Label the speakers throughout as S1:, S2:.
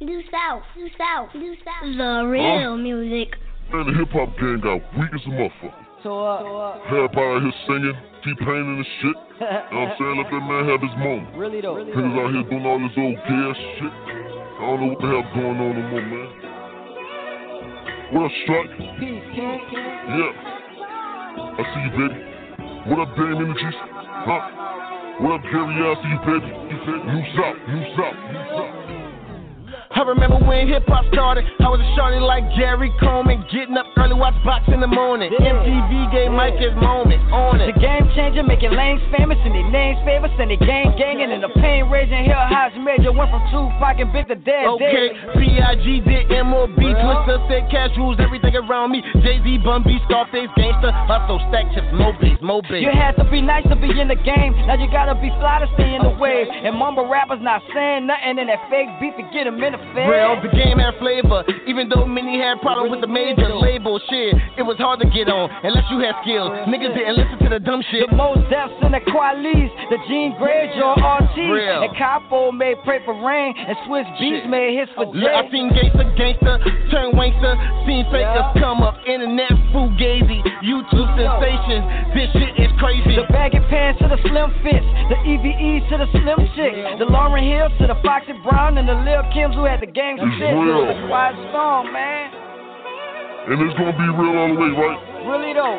S1: New South, New South, New South. The real huh? music.
S2: Man, the hip hop gang got weak as a motherfucker.
S3: So up. So up.
S2: Everybody out here singing, T-Pain and the shit. you know what I'm saying? Let that man have his moment.
S3: Really though.
S2: Niggas really out here doing all this old gay ass shit. I don't know what the hell going on no more, man. What up, Strike?
S3: Peace, King.
S2: Yeah. I see you, baby. What up, Dame Energies? Huh? What up, Gary? I see you, baby. New South, New South, New South.
S4: I remember when hip hop started. I was a shorty like Gary Coleman, getting up early, watch box in the morning. Yeah. MTV gave Mike his moment on it.
S3: The game changer, making lanes famous, and their names famous, and they gang ganging, and the pain raising. Hill House Major went from Tupac and Big to Dead.
S4: Okay, B.I.G. did M.O.B. Twister said cash rules everything around me. Jay Z, Bun B, Scarface, Gangsta, hustle, stack chips, Mo B's, Mo B's.
S3: You had to be nice to be in the game. Now you gotta be fly to stay in the wave. And mumble rappers not saying nothing, and that fake beef to get them in the
S4: Real, the game had flavor, even though many had problems with the major label shit. It was hard to get on unless you had skills. Niggas didn't listen to the dumb shit.
S3: The most deaths in the Qualis, the Jean Grey, Joe RT, and Capo made Pray for Rain, and Swizz Beatz made hits for Jay.
S4: I seen gangster, gangster, turn wankster, seen fakers yeah. come up, internet fugazi, YouTube sensations. This shit is crazy.
S3: The baggy pants to the slim fits, the EVE to the slim chick, the Lauryn Hill to the Foxy Brown, and the Lil Kims who had the gang
S2: it's shit. Real.
S3: The quiet storm, man.
S2: And it's gonna be real all the way, right?
S3: Really though.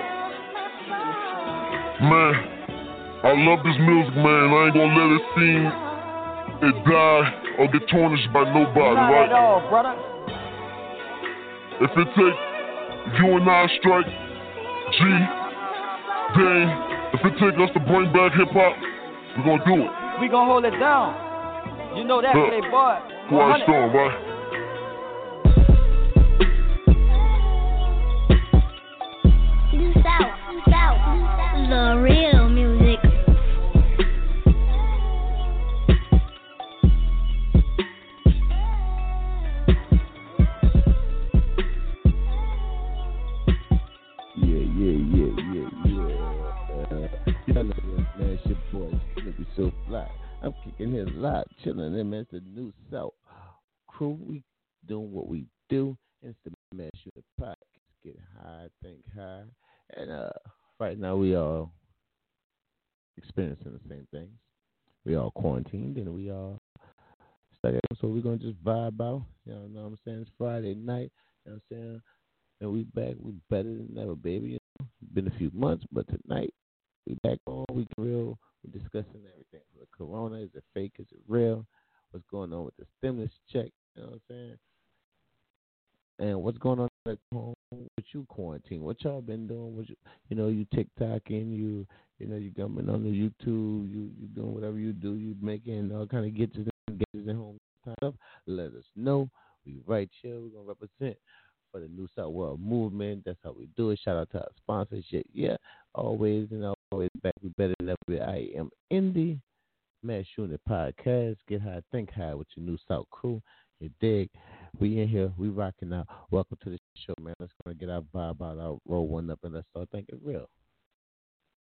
S2: Man, I love this music, man. I ain't gonna let it seem it die or get tarnished by nobody,
S3: Not
S2: right?
S3: At all, brother.
S2: If it take you and I strike, G, Dane, if it take us to bring back hip hop, we're gonna do it.
S3: We gonna hold it down. You know that, playboy.
S2: Quiet storm, right?
S1: New South, New South, the real music.
S5: Yeah, yeah, yeah, yeah, yeah. Uh, you know, man, it's your boy, Snoopy So Fly. I'm kicking his lot, chilling in, man. It's the New South We doing what we do. It's the Mass Unit Podcast. Get high, think high. And uh, right now we are experiencing the same things. We all quarantined and we all stuck at So we're going to just vibe out. You know what I'm saying? It's Friday night. You know what I'm saying? And we back. We better than ever, baby. You know? Been a few months, but tonight we back on. We real. We're discussing everything. The corona, is it fake? Is it real? What's going on with the stimulus check? You know what I'm saying? And what's going on at home with you quarantine? What y'all been doing? What you, you know, you TikToking, you, you know, you coming on the YouTube, you, you doing whatever you do, you making uh, all kind of gadgets and gadgets at home stuff. Let us know. We right here. We're gonna represent for the New South World Movement. That's how we do it. Shout out to our sponsors. Yeah. Always and always back. We better than ever. I am Indie. Mass Unit Podcast. Get high, think high with your New South crew. You dig? We in here, we rocking out. Welcome to the show, man. Let's go and get our vibe out, our roll one up, and let's start thinking real.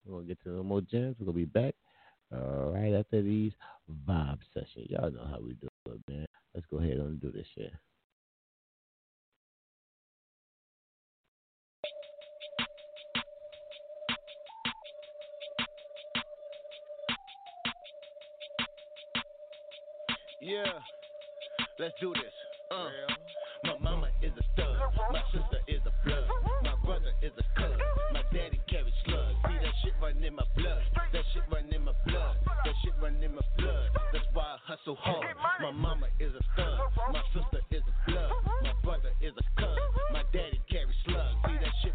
S5: We're gonna get to the more gems. We're gonna be back uh, right after these vibe sessions. Y'all know how we do it, man. Let's go ahead and do this shit.
S6: Yeah, let's do this. Uh, my mama is a stud, my sister is a blood, my brother is a cuz, my daddy carries slugs. See that shit run in my blood, that shit run in my blood, that shit run in my blood. That's why I hustle hard. My mama is a stud, my sister is a blood, my brother is a cuz, my daddy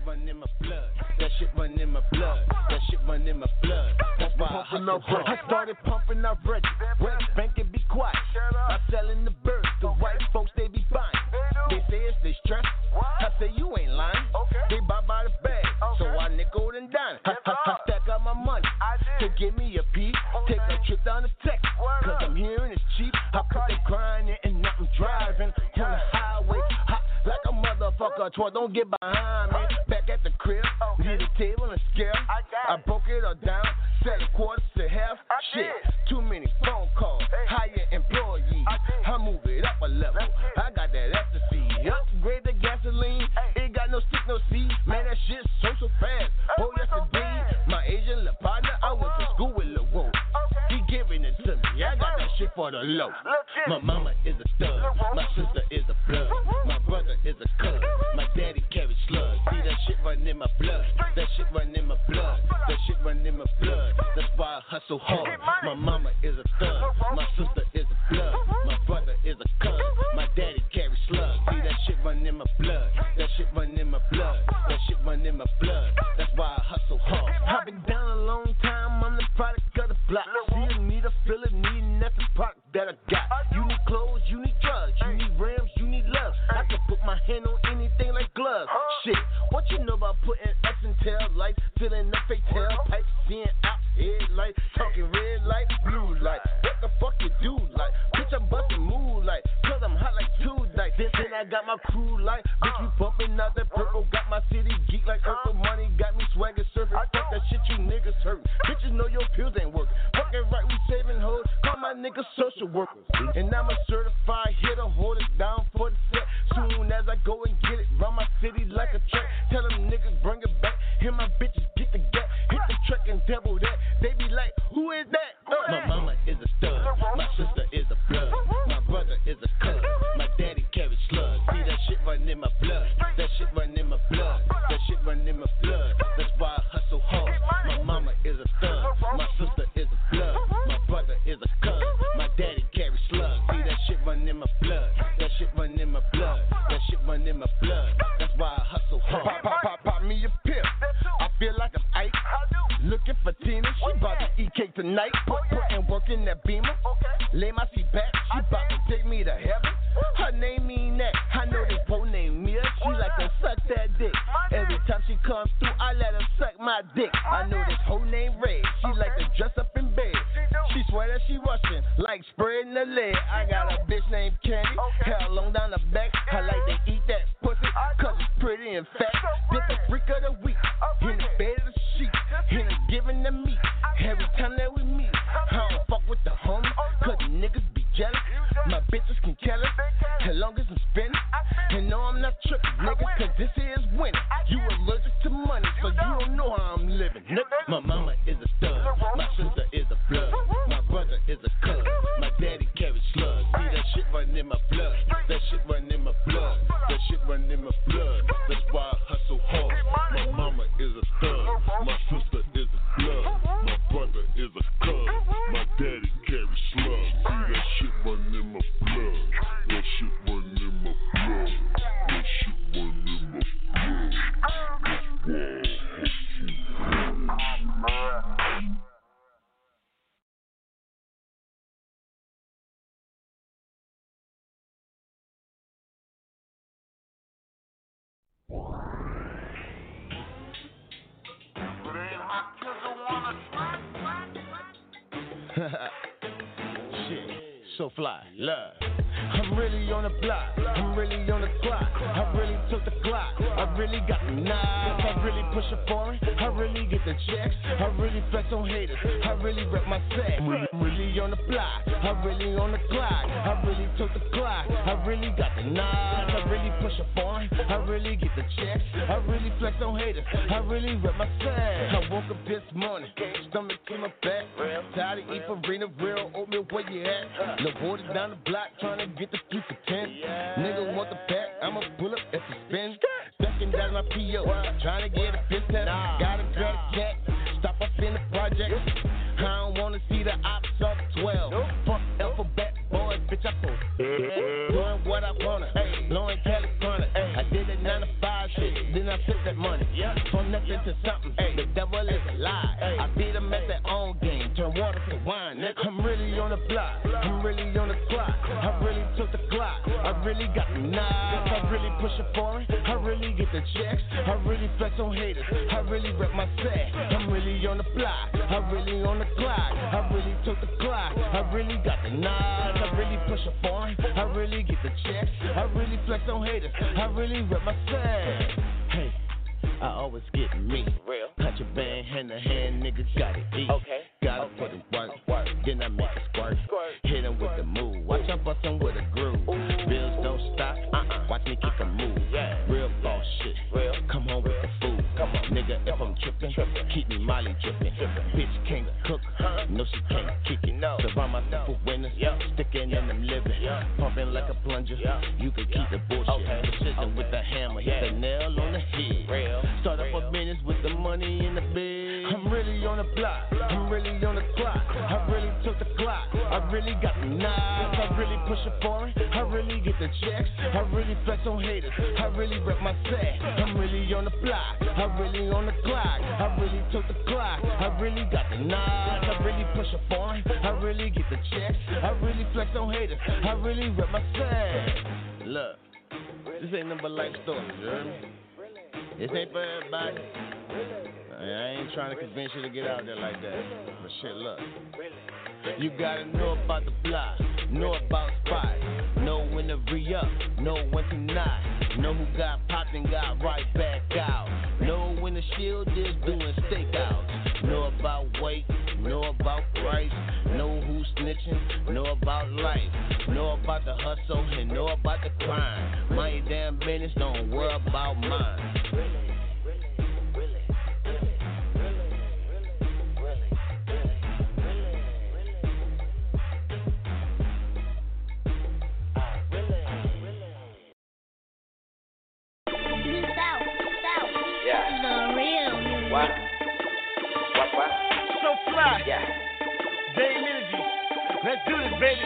S6: run in my blood, that shit run in my blood, that shit run in my blood. That's why I hustle hard. I started pumping out ready, West Bank and be quiet. I'm selling the birds, the white folks they be buying. They say it's they stress. I say you ain't lying. They buy by the bag, so I nickel and dime. I, I, I stack up my money to give me a piece. Take a trip down to Texas, cause I'm hearing it's cheap. I put the grind in and now I'm driving don't get behind me. Back at the crib, okay. need a table and scale. I, I broke it all down, set a quarter to half. I Shit, did. too many phone calls, hey. hire employees. I, I, move it up a level. I got that ecstasy. Upgrade the gasoline, hey. ain't got no stick, no speed. Man, that shit's so, so fast. Oh, yes, so indeed. My Asian La partner, oh, I was low. My mama is a stud, my sister is a blood, my brother is a cuz, my daddy carries slugs. See that shit run in my blood, that shit run in my blood, that shit run in my blood. That's why I hustle hard. My mama is a thug, my sister is a blood, my brother is a cuz, my daddy carries slugs. See that shit run in my blood, that shit run in my blood, that shit run in my blood. That's why I hustle hard. I've been down a long time, I'm the product of the block. My anything like gloves. Shit, what you know about putting X in tail lights, filling up fake tailpipes, seeing out headlight, talking red light, blue light. What the fuck you do like? Bitch, I'm busting moonlight, cause I'm hot like two nights. Then, then I got my crew like, bitch, we bumping out that purple. Got my city geek like Urkel money, got me swagger surfing. Fuck that shit, you niggas hurt. Bitches know your pills ain't working. Fucking right, we saving hoes. Call my niggas social workers. And I'm a certified hitter, hold it down I go and get it, run my city like a track. Tell them niggas bring it back. Hear my bitches get the gap. Hit the track and double that. They be like, who is that? Uh. My mama is a stud. My sister is a blood. My brother is a cuz. My daddy carries slugs. See that shit run in my blood. That shit run in my blood. That shit run in my blood. That beamer. Lay my seat back. She bout to take me to heaven. Her name mean that. I know this boy named Mia. She like to suck that dick. Every time she comes through, I let her suck my dick. I know this whole name Red. She like to dress up in bed. She swear that she Russian, like spreading the leg. I got a bitch named Candy. Hair long down the back. Tripping, nigga, cause this is winning. You allergic fly, love. I'm really on the block, I'm really on the clock. I really took the clock, I really got the knives. I really push a foreign, I really get the checks. I really flex on haters, I really rep my set. Really on the block, I really on the clock. I really took the clock, I really got the knives. I really push a foreign, I really get the checks. I really flex on haters, I really rep my set. I woke up this morning, stomach in my back. Tired of eating arena, real oatmeal, where you at? No borders down the block, trying to get the three for ten. Nigga want the pack, I'ma pull up if it spins. Ducking down my PO, trying to get a test. got a a cat, stop up in the project. I don't wanna see the ops up 12. Fuck alphabet, boy, bitch, I post. Doing what I wanna, blowing California. I did it 9 to 5 shit, then I took that money. From nothing to something, the devil is a lie. I beat them at their own game, turn water to wine. Nigga. I'm really on the block, I'm really on the clock. I really took the clock, I really got the knives. I really push it foreign, I really get the checks. I really flex on haters, I really rep my set. I'm really on the block, I really on the clock. I really took the clock, I really got the knives. I really push a foreign, I really get the checks. I really flex on haters, I really rep my set. Hey. I always get me. Real. Touch a band, hand to hand, niggas gotta eat. Okay. keep me Molly drippin'. Bitch can't cook, no she can't kick it. No. So I'm out for winners, stickin' in them livin', pumpin' like a plunger. You can keep the bullshit. Okay. Really got the knives. I really push a foreign, I really get the checks. I really flex on haters, I really rep my set. I'm really on the block, I really on the clock. I really took the clock, I really got the knives. I really push a foreign, I really get the checks. I really flex on haters, I really rep my set. Look, this ain't number life stories, you heard me? This ain't for everybody. I ain't trying to convince you to get out there like that. But shit, look. You gotta know about the block, know about spots, know when to re up, know when to not, know who got popped and got right back out, know when the shield is doing stakeouts, know about weight, know about price, know who's snitching, know about life, know about the hustle and know about the crime. My damn business, don't worry about mine. So
S7: Yeah.
S6: Dame Energy, let's do this, baby.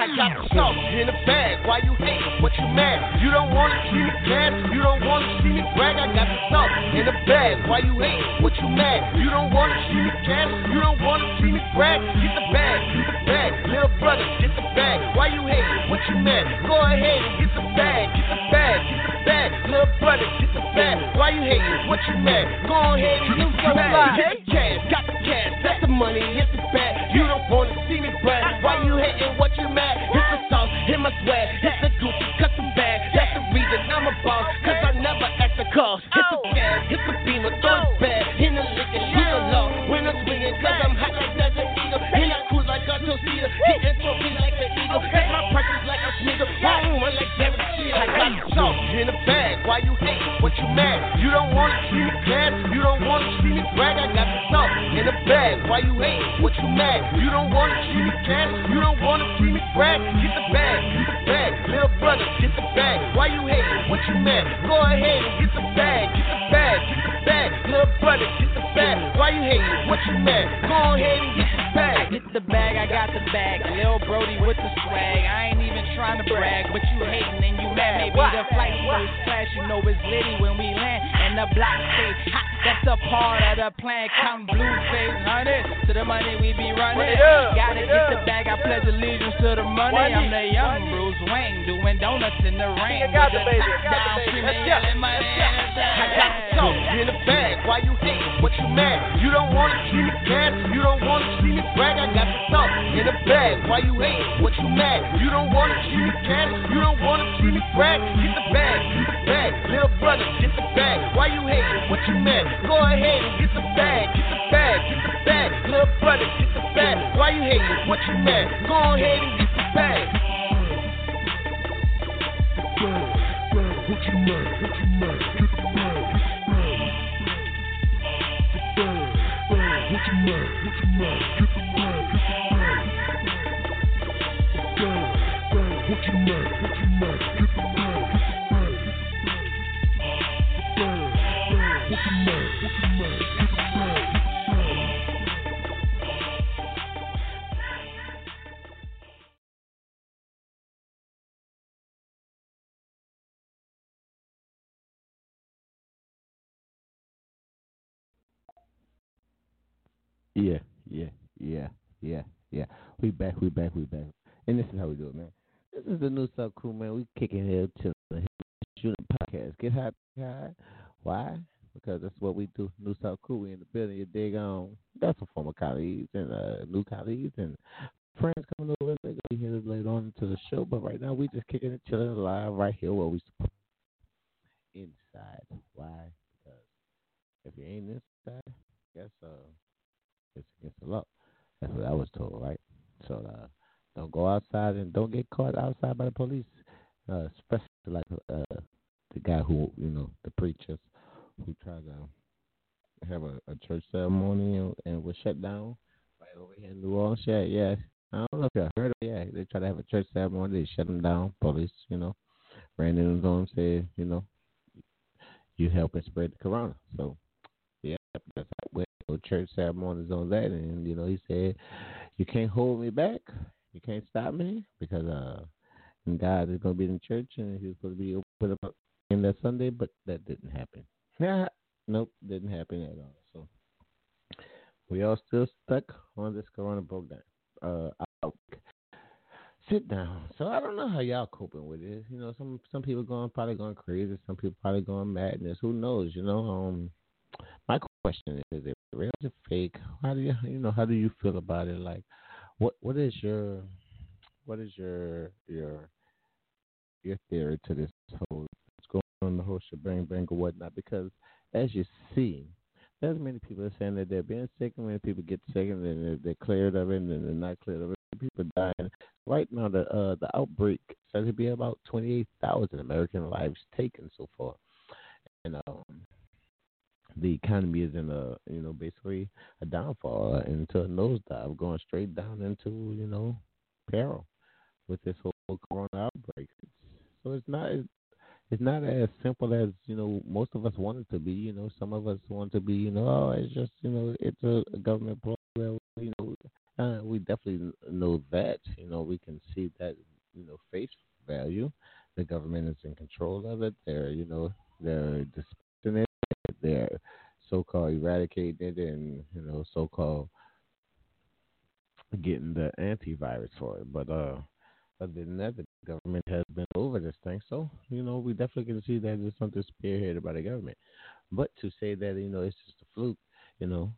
S6: I got the sauce in the bag. Why you hate? What you mad? You don't wanna see me dance. You don't wanna see me brag. I got the sauce in the bag. Why you hate? What you mad? You don't wanna see me dance. You don't wanna see me brag. Get the bag. Get the bag. Little brother, get the bag. Why you hate? What you mad? Go ahead get the bag. Get the bag. Get the bag. Little brother, get the bag. Why you hate? What you mad? Go ahead get the bag. Get the cash. Got the cash. That's the money. Get the bag. You don't wanna see me brag. Why you hating? What you mad? It's the sauce, hit my swag, hit the Gucci custom bag. That's the reason I'm a boss, cause I never ask the cost. Hit the oh. gas, hit the beamer, throw it oh. back. In the liquor, leave the law. When I'm swinging, cause I'm hot like I in bag, why you hate? What you mad? You don't wanna see me you don't wanna see me brag. I got the in bag, why you hate? What you mad? You don't wanna see me you don't wanna see me brag. Get the bag, get the bag, little brother, get the bag. Why you hate? What you mad? Go ahead get the bag, get the bag, get the bag, little brother, get the bag. Why you hate? What you mad? Go ahead and get the bag.
S8: Get the bag, I got the bag. Lil Brody with the swag. I ain't even trying to brag, but you hating and you mad. Maybe the flight first class, you know it's litty when we land. And the block stay hot. That's a part of the plan. Counting blue face, hundred to the money we be running. Gotta get the bag. I pledge allegiance to the money. I'm the young Bruce Wayne doing donuts in the rain. I got the top down, screaming, yelling money in the
S6: I got the in the bag. Why you hate? What you mad? You don't wanna see me dance. You don't wanna see me brag. I got the sauce in the bag. Why you hate? What you mad? You don't wanna see me dance. You don't wanna see me brag. Get the bag. Get the bag. Little brother, get the bag. Why you hate? What you mad? Go ahead and get the bag. Get the bag. Get the bag. Little brother, get the bag. Why you hate? What you mad? Go ahead and get the bag.
S9: What you mad? What you mad? You mad? What you mad? Get. What you?
S5: Yeah, yeah, yeah, yeah, yeah. We back, we back, we back. And this is how we do it, man. This is the New South Crew, man. We kicking here to the Shooting Podcast. Get high, high. Why? Because that's what we do. New South Crew, we in the building. You dig on. Got some former colleagues and uh, new colleagues and friends coming over. They're gonna be here later on to the show. But right now, we just kicking it, chilling live right here where we inside. Why? Because if you ain't inside, guess uh it's against the law. That's what I was told, right? So uh, don't go outside and don't get caught outside by the police, uh, especially like uh, the guy who, you know, the preachers who tried to have a, a church ceremony and, and was shut down right over here in New Orleans. Yeah, yeah, I don't know if y'all heard of it. Yeah, they tried to have a church ceremony. They shut them down. Police, you know, ran in on them, said, you know, you helping spread the corona. So, yeah, that's how went. So church ceremonies on that, and you know, he said, you can't hold me back. You can't stop me because uh, God is going to be in church, and He's going to be open up in that Sunday, but that didn't happen. Nah, nope, didn't happen at all. So we all still stuck on this Corona breakdown. Uh, sit down. So I don't know how y'all coping with it. You know, some some people going probably going crazy. Some people probably going madness. Who knows? You know. Um, my question is: Is it real? Is it fake? How do you you know? How do you feel about it? Like, what what is your what is your your your theory to this whole what's going on the whole shebang bang or whatnot? Because as you see, there's many people are saying that they're being sick, and many people get sick and then they're, they're cleared of it, and then they're not cleared of it. People dying. Right now, the uh, the outbreak says to be about 28,000 American lives taken so far, and um, the economy is in a you know basically a downfall into a nosedive, going straight down into you know peril with this whole corona outbreak. So it's not it's not as simple as you know most of us want it to be. You know, some of us want to be. You know, oh, it's just you know it's a, government program. You know, uh, we definitely know that. You know, we can see that. You know, face value. The government is in control of it. They're you know they're. They're so-called eradicating it, and you know so-called getting the antivirus for it. But uh, other than that, the government has been over this thing. So, you know, we definitely can see that it's something spearheaded by the government. But to say that, you know, it's just a fluke, you know,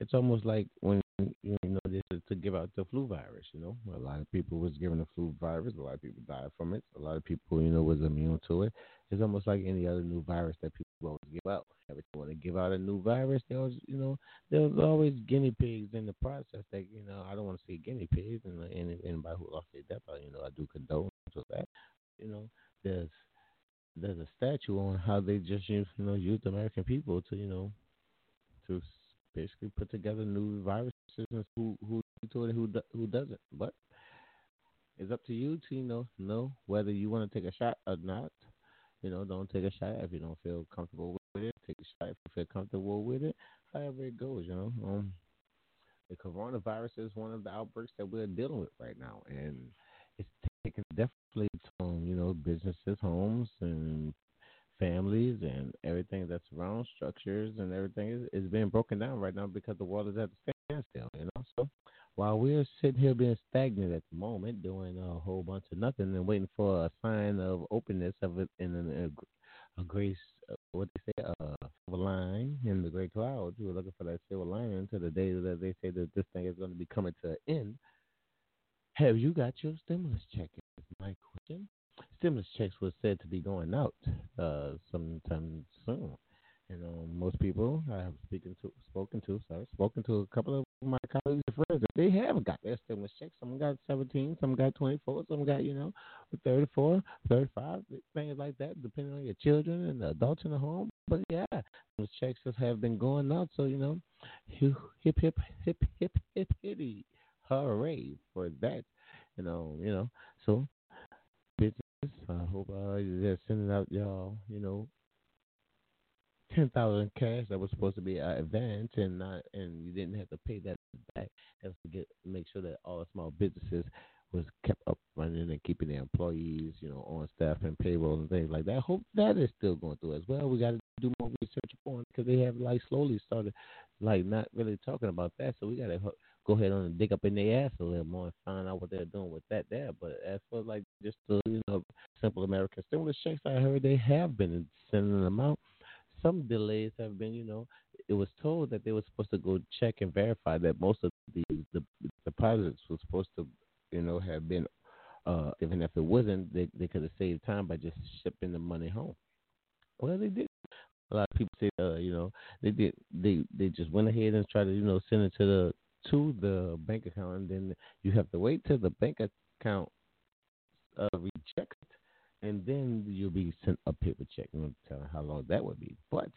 S5: it's almost like when, you know, this is to give out the flu virus, you know. A lot of people was given the flu virus. A lot of people died from it. A lot of people, you know, was immune to it. It's almost like any other new virus that people always give out a new virus, always, you know, there's always guinea pigs in the process. That you know, I don't want to say guinea pigs, and any, anybody who lost their death, you know, I do condone with that. You know, there's there's a statue on how they just you know, used American people to, you know, to basically put together new viruses and who who to it who who doesn't. But it's up to you to you know know whether you want to take a shot or not. You know, don't take a shot if you don't feel comfortable with it. Take a shot if you feel comfortable with it. However it goes, you know. Um, the coronavirus is one of the outbreaks that we're dealing with right now, and it's taking definitely on you know businesses, homes, and families, and everything that's around structures and everything is, is being broken down right now because the world is at a standstill. You know, so while we're sitting here being stagnant at the moment, doing a whole bunch of nothing and waiting for a sign of openness of it in a, a grace, what they say, uh, silver line in the great clouds. We're looking for that silver lining until the day that they say that this thing is going to be coming to an end. Have you got your stimulus check? Is my question. Stimulus checks were said to be going out uh, sometime soon. You know, most people I have speaking to, spoken to, sorry, spoken to a couple of my colleagues and friends. They have got their stimulus checks. Some got 17, some got 24, some got, you know, 34, 35, things like that, depending on your children and the adults in the home. But yeah, those checks just have been going out. So, you know, hip, hip, hip, hip, hip, hitty. Hooray for that. You know, you know. So, business, I hope uh, they're sending out y'all, you know, ten thousand cash that was supposed to be an advance and not and you didn't have to pay that back. That's to get make sure that all the small businesses was kept up running and keeping their employees, you know, on staff and payroll and things like that. I hope that is still going through as well. We got to do more research it because they have like slowly started like not really talking about that. So we got to go ahead on and dig up in their ass a little more and find out what they're doing with that there. But as for like just the you know simple American stimulus checks, I heard they have been sending them out some delays have been, you know, it was told that they were supposed to go check and verify that most of the the deposits were supposed to, you know, have been. Uh, even if it wasn't, they they could have saved time by just shipping the money home. Well, they did. A lot of people say, uh, you know, they did. They they just went ahead and tried to, you know, send it to the to the bank account, and then you have to wait till the bank account uh, rejects and then you'll be sent a paper check. I'm to how long that would be. But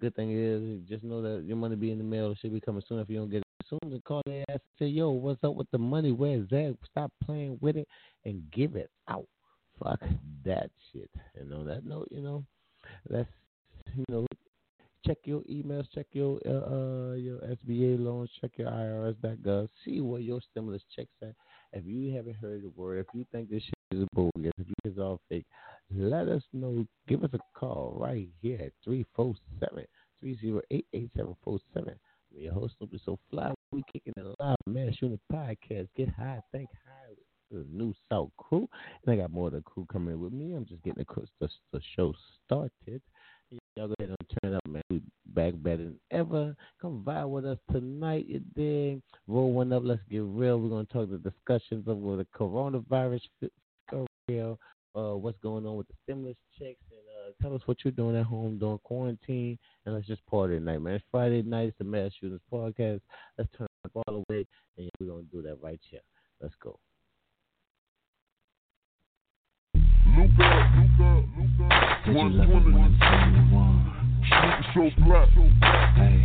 S5: good thing is, just know that your money be in the mail. It should be coming soon. If you don't get it soon and call their ass and say, "Yo, what's up with the money? Where's that? Stop playing with it and give it out." Fuck that shit. And on that note. You know, that's you know. Check your emails, check your uh, uh your SBA loans, check your IRS.gov, see where your stimulus checks at. If you haven't heard the word, if you think this shit is bogus, if all fake, let us know. Give us a call right here at 347 308 8747. I'm your host, So Fly. We kicking it live, man. Shooting podcast. Get high, think high. The new South crew, and I got more of the crew coming with me. I'm just getting the, the, the show started. Y'all go ahead and turn up, man. We back better than ever. Come vibe with us tonight. You dig? Roll one up. Let's get real. We're gonna talk the discussions of what the coronavirus real. Uh, what's going on with the stimulus checks and uh, tell us what you're doing at home during quarantine and let's just party tonight, man. It's Friday night. It's the Mass Shooters podcast. Let's turn it up all the way and we're gonna do that right here. Let's go.
S10: You love it when I'm telling you
S9: so black.
S10: Hey,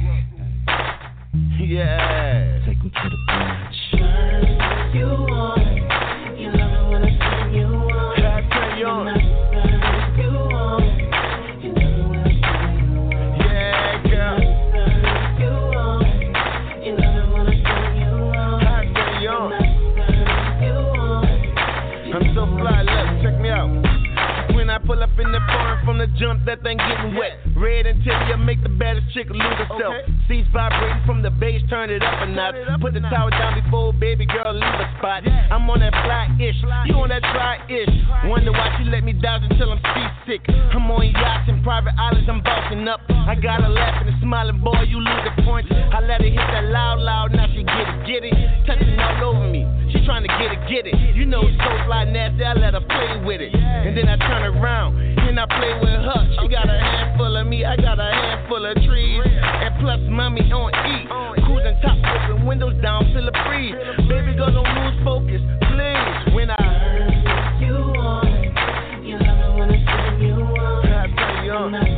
S6: Yeah.
S10: take me to the bridge.
S11: You want,
S6: in the foreign from the jump, that thing getting wet. Red interior make the baddest chick lose herself. Seats vibrating from the bass, turn it up a notch. Put the tower down before baby girl leave a spot. I'm on that fly ish, you on that try ish. Wonder why she let me down until I'm seasick. I'm on yachts and private islands, I'm bossing up. I got her laughing and smiling, boy, you lose the point. I let her hit that loud, loud, now she get it, get it. Touching all over me. She trying to get it, get it. You know, so fly nasty, I let her play with it. And then I turn around and I play with her. She got a handful of me, I got a handful of trees. And plus, mommy on E. Cruising top, open windows down, feel a breeze. Baby girl, don't lose focus, please. When I,
S11: you want, you love it when I turn you on.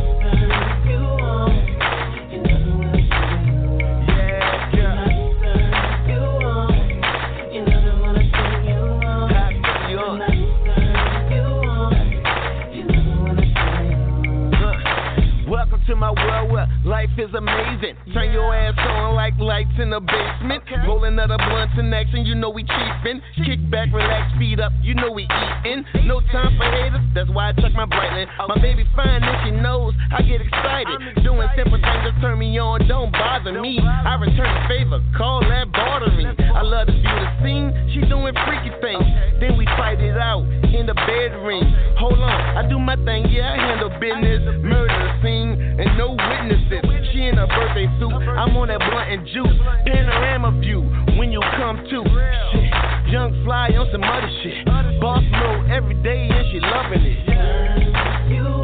S6: To my world where life is amazing. Turn your ass on like lights in the basement. Rolling other blunts in action, you know we chiefin'. Kick back, relax, feet up, you know we eatin'. No time for haters, that's why I check my Breitling. My baby fine and she knows I get excited. Doing simple things that turn me on, don't bother me. I return the favor, call that bartering. I love to view the scene, she doing freaky things. Then we fight it out in the bedroom. Hold on, I do my thing, yeah, I handle business. Murder scene and no witnesses. She in her birthday suit, I'm on that blunt and juice. Panorama view when you come to. Shit, young fly on some other shit. Boss mode every day and she loving it.
S11: You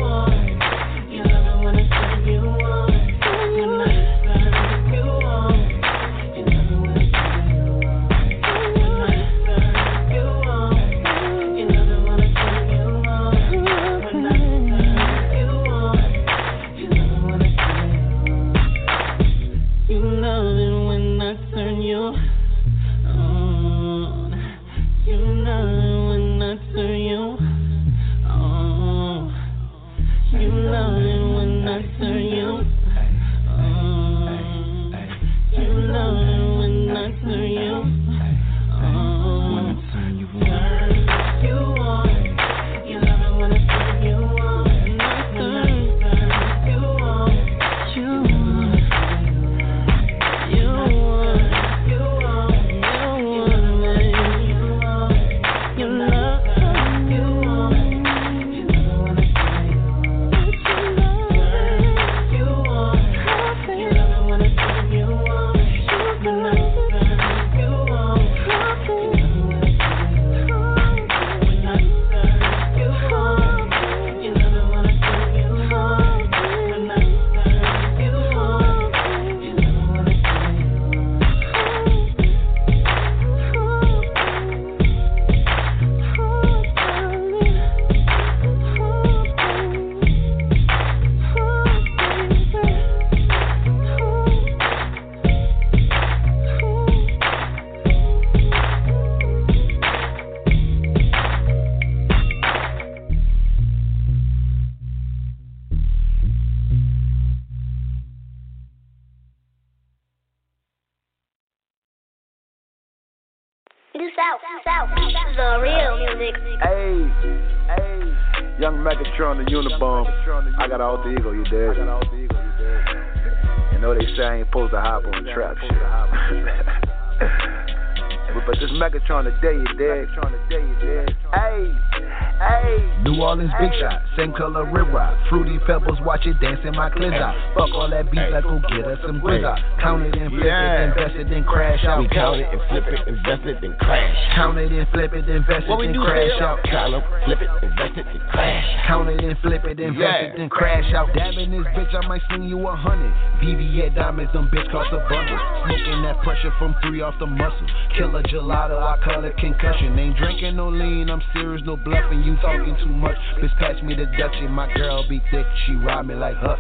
S12: watch it dance in my out. Fuck all that beef, let's go get us some grizz. Count it and flip it, invest it, then crash out.
S6: We count it and flip it, invest it, then crash.
S12: Count it and flip it, invest it, then crash out.
S6: Count it, flip it, invest it, then crash.
S12: Count it and flip it, invest it, then crash out. Dabbing this bitch, I might sling you a hundred. VVS diamonds, them bitch cost a bundle. Smoking that pressure from three off the muscle. Killer gelato, I call it concussion. Ain't drinking no lean, I'm serious, no bluffing. You talking too much. Bitch, pass me the Dutchie. My girl be thick, she me like Huck.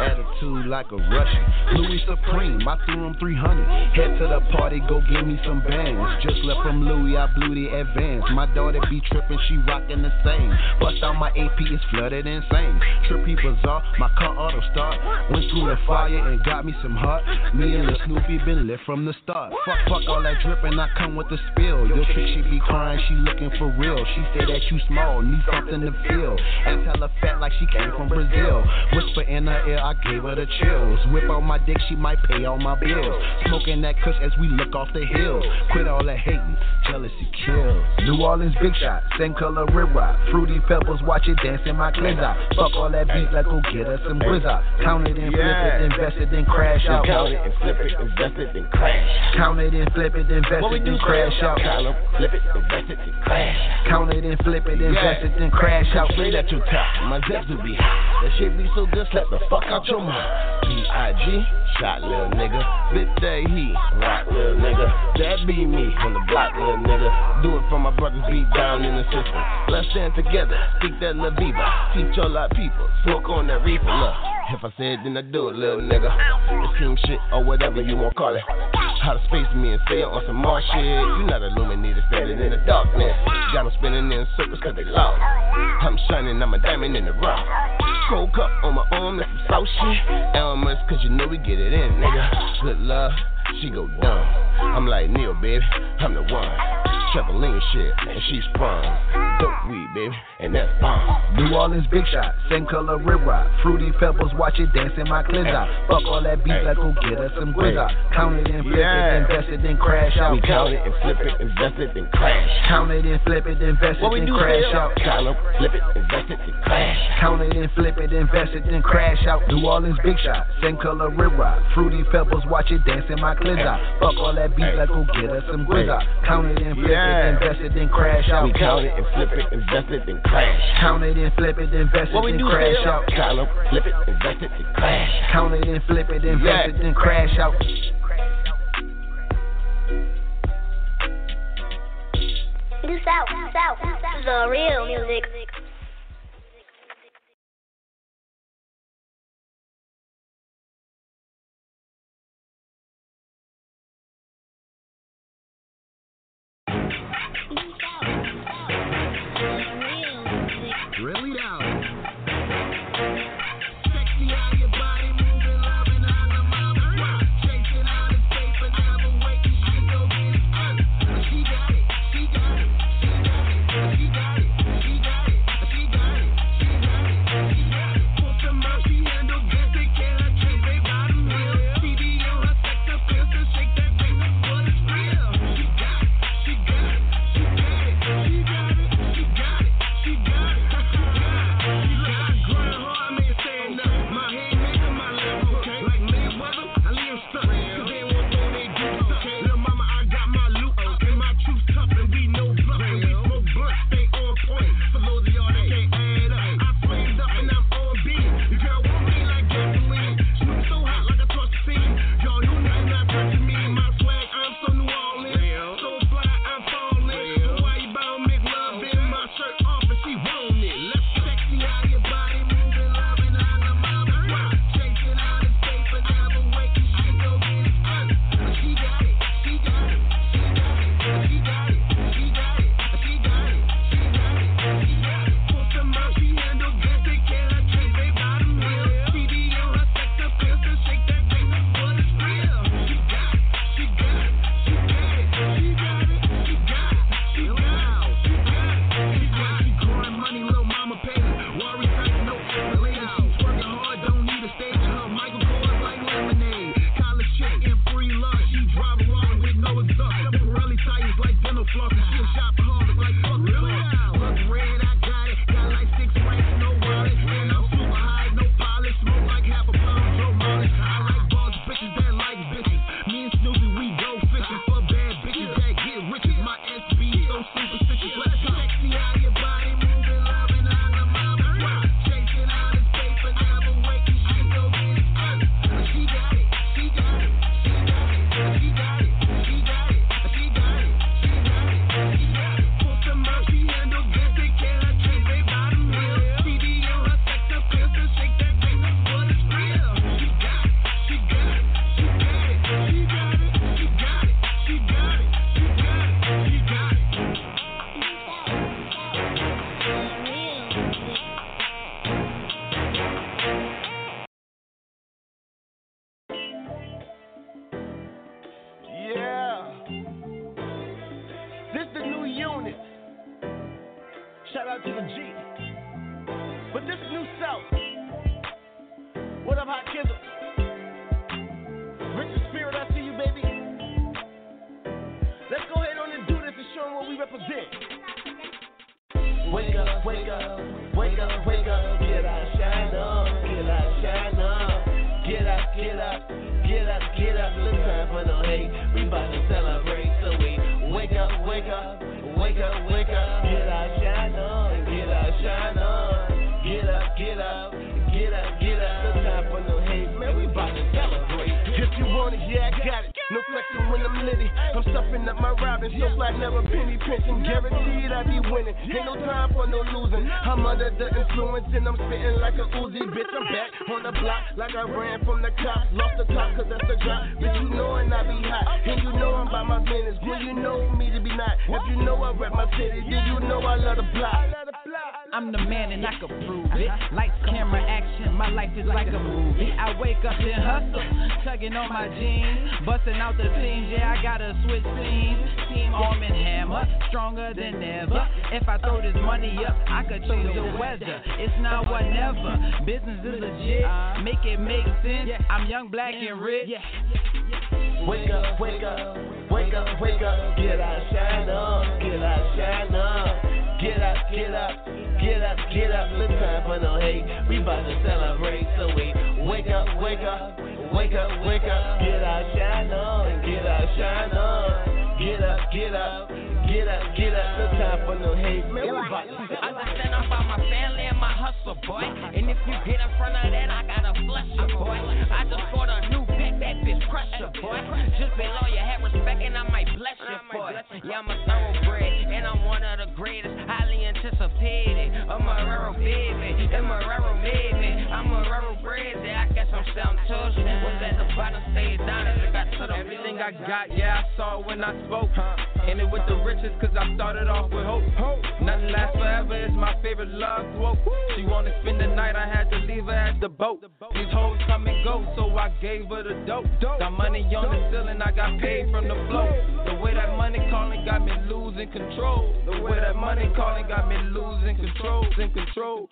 S12: Attitude like a Russian. Louis Supreme, I threw him 300. Head to the party, go give me some bands. Just left from Louis, I blew the advance. My daughter be tripping, she rocking the same. Bust out my AP, it's flooded insane. Trippy bizarre, my car auto start. Went through the fire and got me some hot. Me and the Snoopy been lit from the start. Fuck, fuck all that dripping, I come with the spill. Your chick, she be crying, she looking for real. She say that you small, need something to feel. Ass hella fat like she came from Brazil. Whisper in her ear, I gave her the chills. Whip out my dick, she might pay all my bills. Smoking that kush as we look off the hill. Quit all that hating, jealousy kills. New Orleans big shot, same color rib rock. Fruity pebbles, watch it dance in my cleanse out. Fuck all that beat, let's go get us some out. Count it and flip it, invest it, then crash out.
S6: Count it and flip it, invest it, then crash.
S12: Count it and flip it, invest it, then crash out.
S6: Count it, flip it, invest it, then crash.
S12: Count it and flip it, invest it, then crash out.
S6: Straight at your top, my zips will be high. That shit be so good, slap the fuck out your mind. B.I.G. Shot little nigga, bit that heat, rock little nigga. That be me on the block, little nigga. Do it for my brothers beat down in the system. Let's stand together, speak that La Viva. Teach all our people, smoke on that reefer. Look, if I said then I do it, little nigga. It's team shit or whatever you want to call it. How to space me and stay on some more shit. You not illuminated, standing in the darkness. Got them spinning in circles cause they lost. I'm shining, I'm a diamond in the rock. Cold cup on my arm, that's some south shit. Elmer's cause you know we get it in, nigga. Good love, she go dumb. I'm like Neil, baby, I'm the one. Trampoline shit, and she sprung. Dope weed, baby, and that's bomb.
S12: New Orleans big shot, same color rib rock. Fruity pebbles, watch it dance in my cleanse out. Fuck all that beef, let's go get us some grizz out. Count it and flip it, invest it, then crash out.
S6: We count it and flip it, invest it, then crash.
S12: Count it and flip it, invest it, then crash out.
S6: Count it, flip it, invest it, then crash.
S12: Count it and flip it, invest it, then crash out. New Orleans big shot, same color rib rock. Fruity pebbles, watch it dance in my cleanse out. Fuck all that beef, let's go get us some grizz out. Count it and flip it, invest it, then crash out.
S6: We count it and flip it, invest it, then crash.
S12: Count it and flip it, invest it, then crash out.
S6: Count it, flip it, invest it, then crash.
S12: Count it and flip it, invest it, then crash out.
S1: New South, South, the real music.
S12: Really
S13: But this New South. What up, Hot Kizzle? Richard Spirit, I see you, baby. Let's go ahead on and do this and show them what we represent.
S6: Wake up, wake up, wake up, wake up, get out, shine up, get out, shine up, get out, get up, get up, get up, no time for no hate, we bout to celebrate, so we wake up, wake up, wake up, wake up, get out, shine up, get out, shine up,
S13: yeah, I got it. No flexing when I'm litty. I'm stuffing up my robin, so flat, never penny pinching. Guaranteed I be winning. Ain't no time for no losing. I'm under the influence and I'm spitting like a Uzi. Bitch, I'm back on the block like I ran from the cops. Lost the top cause that's the drop. Bitch, you know and I be hot. And you know I'm by my business. When you know me to be not. If you know I rep my city, then you know I love the block.
S8: I'm the man and I can prove it. Lights, camera, action, my life is like a movie. I wake up and hustle, tugging on my jeans, busting out the seams. Yeah, I gotta switch scenes. Team arm and hammer, stronger than ever. If I throw this money up, I could choose the weather. It's not whatever. Business is legit. Make it make sense. I'm young, black, and rich.
S6: Wake up, wake up, wake up, wake up, get out, shine up, get out, shine up, get up, get up, get up, get up, no time for no hate, we bout to celebrate, so we wake up, wake up, wake up, wake up, get out, shine up, get out, shine up, get up, get up, get up, get up, no time for no hate, man, we bout to
S8: Understand I'm about my family and my hustle, boy. And if you get in front of that, I gotta flush you, boy. I just bought a new pick, that bitch crusher, boy. Just below you, have respect and I might bless you, boy. Yeah, I'm a thoroughbred, and I'm one of the greatest, highly anticipated. A Marrero baby, and Marrero made me. I'm a Marrero bred, I guess I'm selling tush. Was at the bottom, stayed down as I got to the
S14: Everything I got, yeah, I saw it when I spoke. In it with the riches, cause I started off with hope. Nothing lasts forever, it's my favorite love quote. She wanna spend the night, I had to leave her at the boat. These hoes come and go, so I gave her the dope. Got money on the ceiling, I got paid from the flow. The way that money calling got me losing control. The way that money calling got me losing control, in control.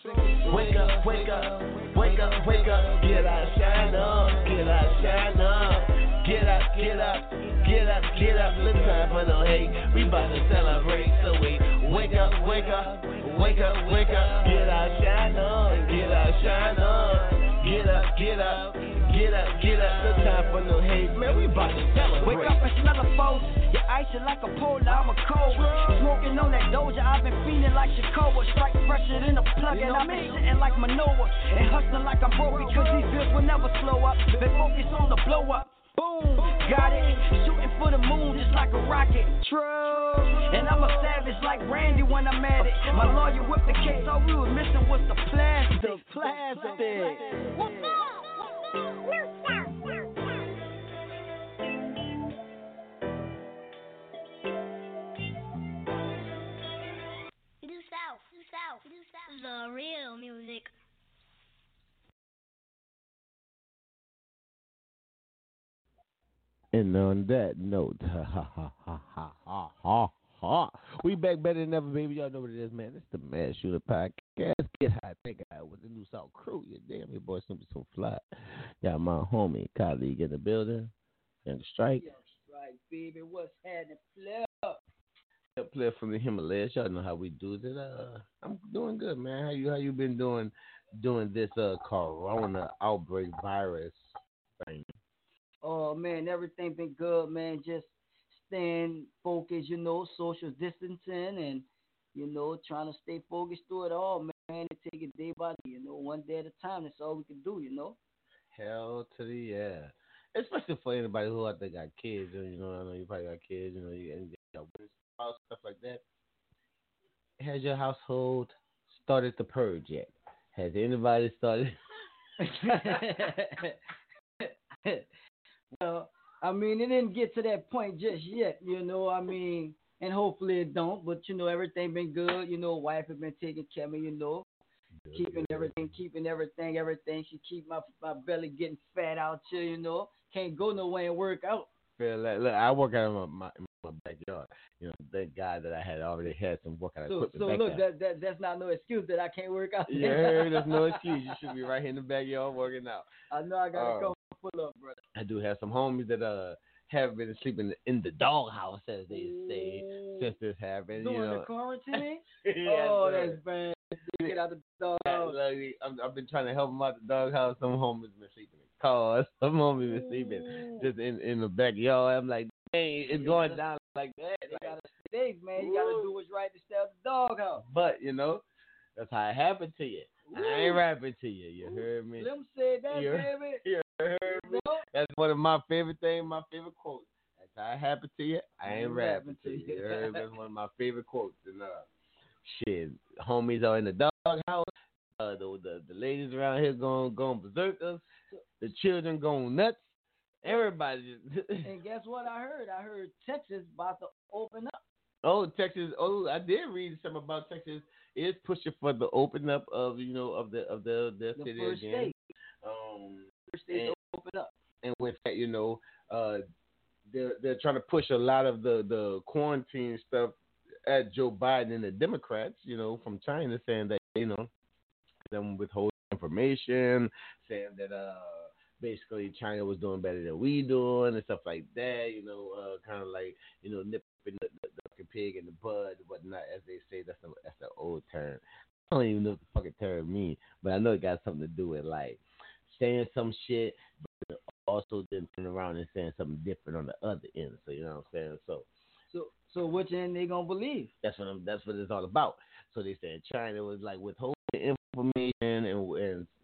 S6: Wake up, wake up, wake up, wake up, get out, shine up, get out, shine up, get out, get up, get up, get up, no time for no hate, we bout to celebrate, so we wake up, wake up, wake up, wake up, get out, shine up, get out, shine up, get up, get up, get up, get up, no time for no hate, man, we bout to celebrate.
S4: Wake up and smell the. Your ice is like a polar, I'm a cold. Smoking on that doja, I've been feeling like Shakoa. Strike fresher than a plug, and I've been sitting like Manoa. And hustling like I'm broke because these bills will never slow up. Been focused on the blow up. Boom, got it. Shooting for the moon just like a rocket. True. And I'm a savage like Randy when I'm at it. My lawyer whipped the case, all we was missing was the plastic. Plastic.
S1: New real music.
S5: And on that note, ha ha ha ha ha ha ha. We back better than ever, baby. Y'all know what it is, man. It's the Mad Shooter Podcast. Get high, think high with the New South crew. You damn, your boy seems so fly. Got my homie, colleague in the building, Young Strike.
S4: Young Strike, baby. What's happening, Flip?
S5: Player from the Himalayas. Y'all know how we do it. Uh, I'm doing good, man. How you how you been doing doing this uh corona outbreak virus thing?
S4: Oh man, everything been good, man. Just staying focused, you know, social distancing and you know, trying to stay focused through it all, man, and take it day by day, you know, one day at a time. That's all we can do, you know.
S5: Hell to the yeah. Especially for anybody who out there got kids, you know, I know you probably got kids, you know, you got stuff like that. Has your household started the purge yet? Has anybody started?
S4: well, I mean, it didn't get to that point just yet, you know. I mean, and hopefully it don't. But you know, everything been good. You know, wife has been taking care of me. You know, keeping everything, keeping everything, everything. She keep my my belly getting fat out here. You know, can't go nowhere and work out.
S5: Feel like, look, I work out in my, my my backyard. You know, thank God that I had already had some workout
S4: So,
S5: equipment
S4: so
S5: back
S4: look, that, that that's not no excuse that I can't work out.
S5: Heard? There's no excuse. You should be right here in the backyard working out.
S4: I know I gotta
S5: Uh,
S4: come pull up, brother.
S5: I do have some homies that uh have been sleeping in the doghouse, as they say, since this happened.
S4: During
S5: you know.
S4: the quarantine?
S5: Yeah,
S4: oh,
S5: sir.
S4: that's bad. Get out the dog.
S5: Like, I've been trying to help them out the doghouse. Some homies been sleeping in cars. Some homies been sleeping just in, in the backyard. I'm like, it's going down like that.
S4: They gotta stay, man. You gotta do what's right to stay out the doghouse.
S5: But you know, that's how it happened to you. I ain't rapping to you. You heard me?
S4: Slim said that,
S5: You
S4: baby.
S5: you heard me? That's one of my favorite things. My favorite quotes. That's how it happened to you. I ain't rapping to you. You heard me? That's one of my favorite quotes. And uh, shit, homies are in the doghouse. Uh, the, the the ladies around here going going berserkers. The children going nuts. Everybody just.
S4: and guess what I heard? I heard Texas about to open up.
S5: Oh, Texas. Oh, I did read some about Texas. Is pushing for the open up of you know of the of the the,
S4: The
S5: city
S4: first
S5: again.
S4: state.
S5: Um,
S4: First state
S5: and,
S4: to open up.
S5: and with that, you know, uh, they're they're trying to push a lot of the the quarantine stuff at Joe Biden and the Democrats. You know, from China saying that you know them withholding information, saying that uh basically China was doing better than we doing and stuff like that. You know, uh, kind of like you know nipping the, the, the fucking pig in the bud, whatnot, as they say. That's a that's an old term. I don't even know what the fucking term means, but I know it got something to do with like saying some shit, but also then turn around and saying something different on the other end. So you know what I'm saying? So
S4: So so which end they gonna believe?
S5: that's what I'm, that's what it's all about. So they said China was like withholding information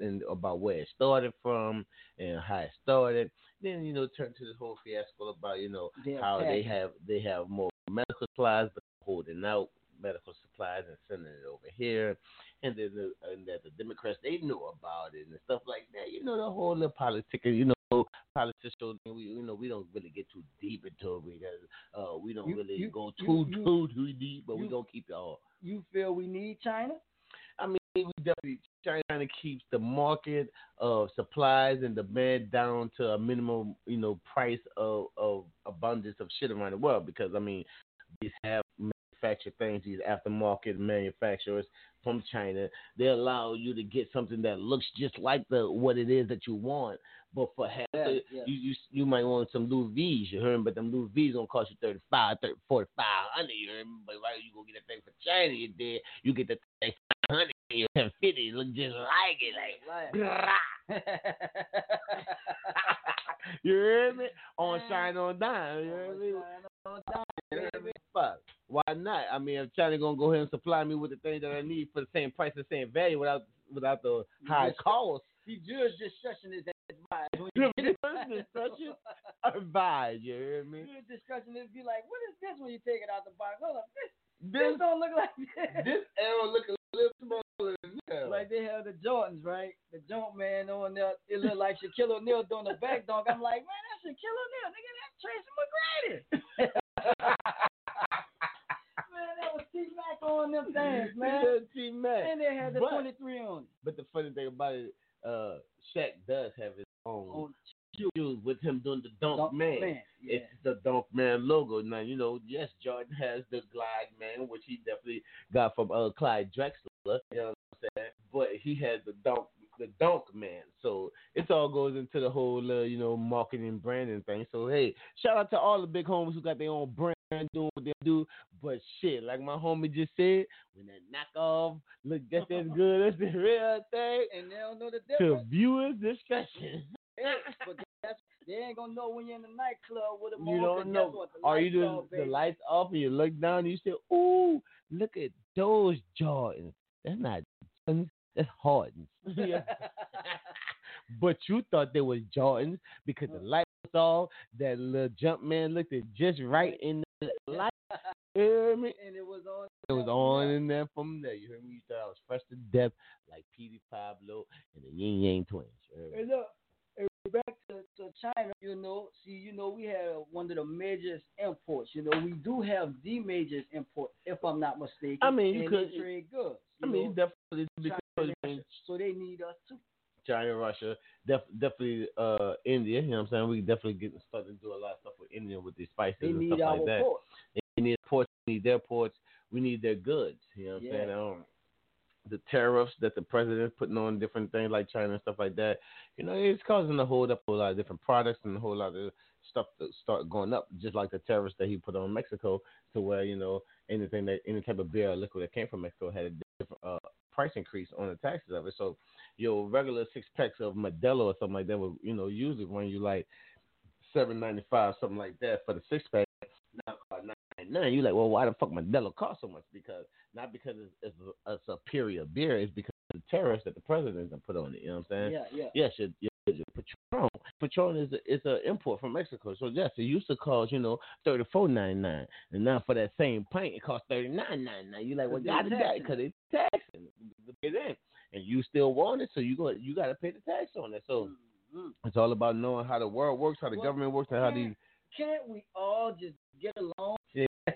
S5: and, and about where it started from and how it started. Then you know turn to this whole fiasco about you know
S4: Their
S5: how they have they have more medical supplies but holding out medical supplies and sending it over here. And then the, and that the Democrats they knew about it and stuff like that. You know the whole little politics. You know politicians. We you know we don't really get too deep into it because uh we don't
S4: You-
S5: really
S4: you-
S5: go too
S4: you-
S5: too too deep, but we gonna keep it all.
S4: You feel we need China?
S5: I mean, we definitely trying to keep the market of supplies and demand down to a minimum, you know, price of, of abundance of shit around the world. Because I mean, these have manufactured things, these aftermarket manufacturers from China, they allow you to get something that looks just like the what it is that you want, but for half,
S4: Yeah,
S5: the,
S4: yeah.
S5: you you you might want some Louis V's, you heard me? But them Louis V's gonna cost you 35, 30, 45 hundred, you heard me? But right, you go get that thing for China, you did, you get the thing for 100, you 1050, look just like it, like. you heard me? On mm. shine on dime. You heard me? You? Fuck. Why not? I mean, if China gonna go ahead and supply me with the things that I need for the same price and same value without without the high
S4: just-
S5: cost.
S4: See, just discussion is advised. When
S5: You
S4: you get
S5: know, discussion advised. You hear me?
S4: Judge discussion is be like, what is this when you take it out the box? Hold up, this
S5: This
S4: this don't look like this.
S5: this arrow look a little smaller than that.
S4: Like they have the Jordans, right? The jump man on there. It look like Shaquille O'Neal doing the back dunk. I'm like, man, that's Shaquille O'Neal. Nigga, that's Tracy McGrady. man, that was T Mac on them things, man.
S5: T Mac.
S4: And they had the
S5: But-
S4: 23 on it.
S5: But the funny thing about it, uh, Shaq does have his own shoes with him doing the Dunk,
S4: Dunk
S5: Man.
S4: Man, yeah.
S5: It's the Dunk Man logo. Now you know, yes, Jordan has the Glide Man, which he definitely got from uh, Clyde Drexler. You know what I'm saying? But he has the Dunk, the Dunk Man. So it all goes into the whole, uh, you know, marketing branding thing. So hey, shout out to all the big homies who got their own brand. Doing what they do, but shit, like my homie just said, when that knockoff look just as good as the real thing,
S4: And they don't know the
S5: to
S4: difference.
S5: viewers' discretion.
S4: Yeah, but that's, they ain't gonna know when you're in the nightclub with them
S5: You don't know.
S4: what? The
S5: Are you doing the
S4: baby.
S5: lights off and you look down and you say, "Ooh, look at those Jordans. That's not Jordans. That's Hardens." Yeah. but you thought they was Jordans because the light was off. That little jump man looked at just right in the light. You hear me?
S4: and it was on.
S5: It was on in there from there. You hear me? You thought I was fresh to death like Petey Pablo and the Ying Yang Twins. You
S4: back to, to China, you know, see, you know, we have one of the major imports. You know, we do have the major import, if I'm not mistaken.
S5: I mean, you could-
S4: trade goods.
S5: I mean,
S4: know,
S5: definitely because
S4: China
S5: I mean,
S4: Russia. so they need us too.
S5: China, Russia, def- definitely uh, India. You know what I'm saying? We definitely getting starting to do a lot of stuff with India with these spices
S4: They
S5: and
S4: need
S5: stuff
S4: our
S5: like that.
S4: ports.
S5: They need ports, we need their ports, we need their goods. You know what I'm
S4: Yeah.
S5: saying? Um, the tariffs that the president's putting on different things like China and stuff like that, you know, it's causing a hold up a lot of different products and a whole lot of stuff to start going up, just like the tariffs that he put on Mexico, to where you know anything that any type of beer or liquor that came from Mexico had a different uh, price increase on the taxes of it. So your regular six packs of Modelo or something like that would you know usually run you like seven ninety five something like that for the six pack. Now uh, nine ninety nine. You like, well, why the fuck my Modelo cost so much? Because not because it's, it's a, a superior beer, it's because of the tariffs that the president has put on it. You know what I'm saying?
S4: Yeah, yeah.
S5: Yes, your, your, your Patron. Patron is a, is an import from Mexico. So yes, it used to cost you know thirty four ninety nine, and now for that same pint it costs thirty nine ninety nine. You're like, well,
S4: Cause they
S5: got it,
S4: taxing
S5: because they taxing it in, and you still want it, so you go you got to pay the tax on it. So
S4: Mhm.
S5: it's all about knowing how the world works, how the
S4: Well,
S5: government works, and how these
S4: Can't we all just get along?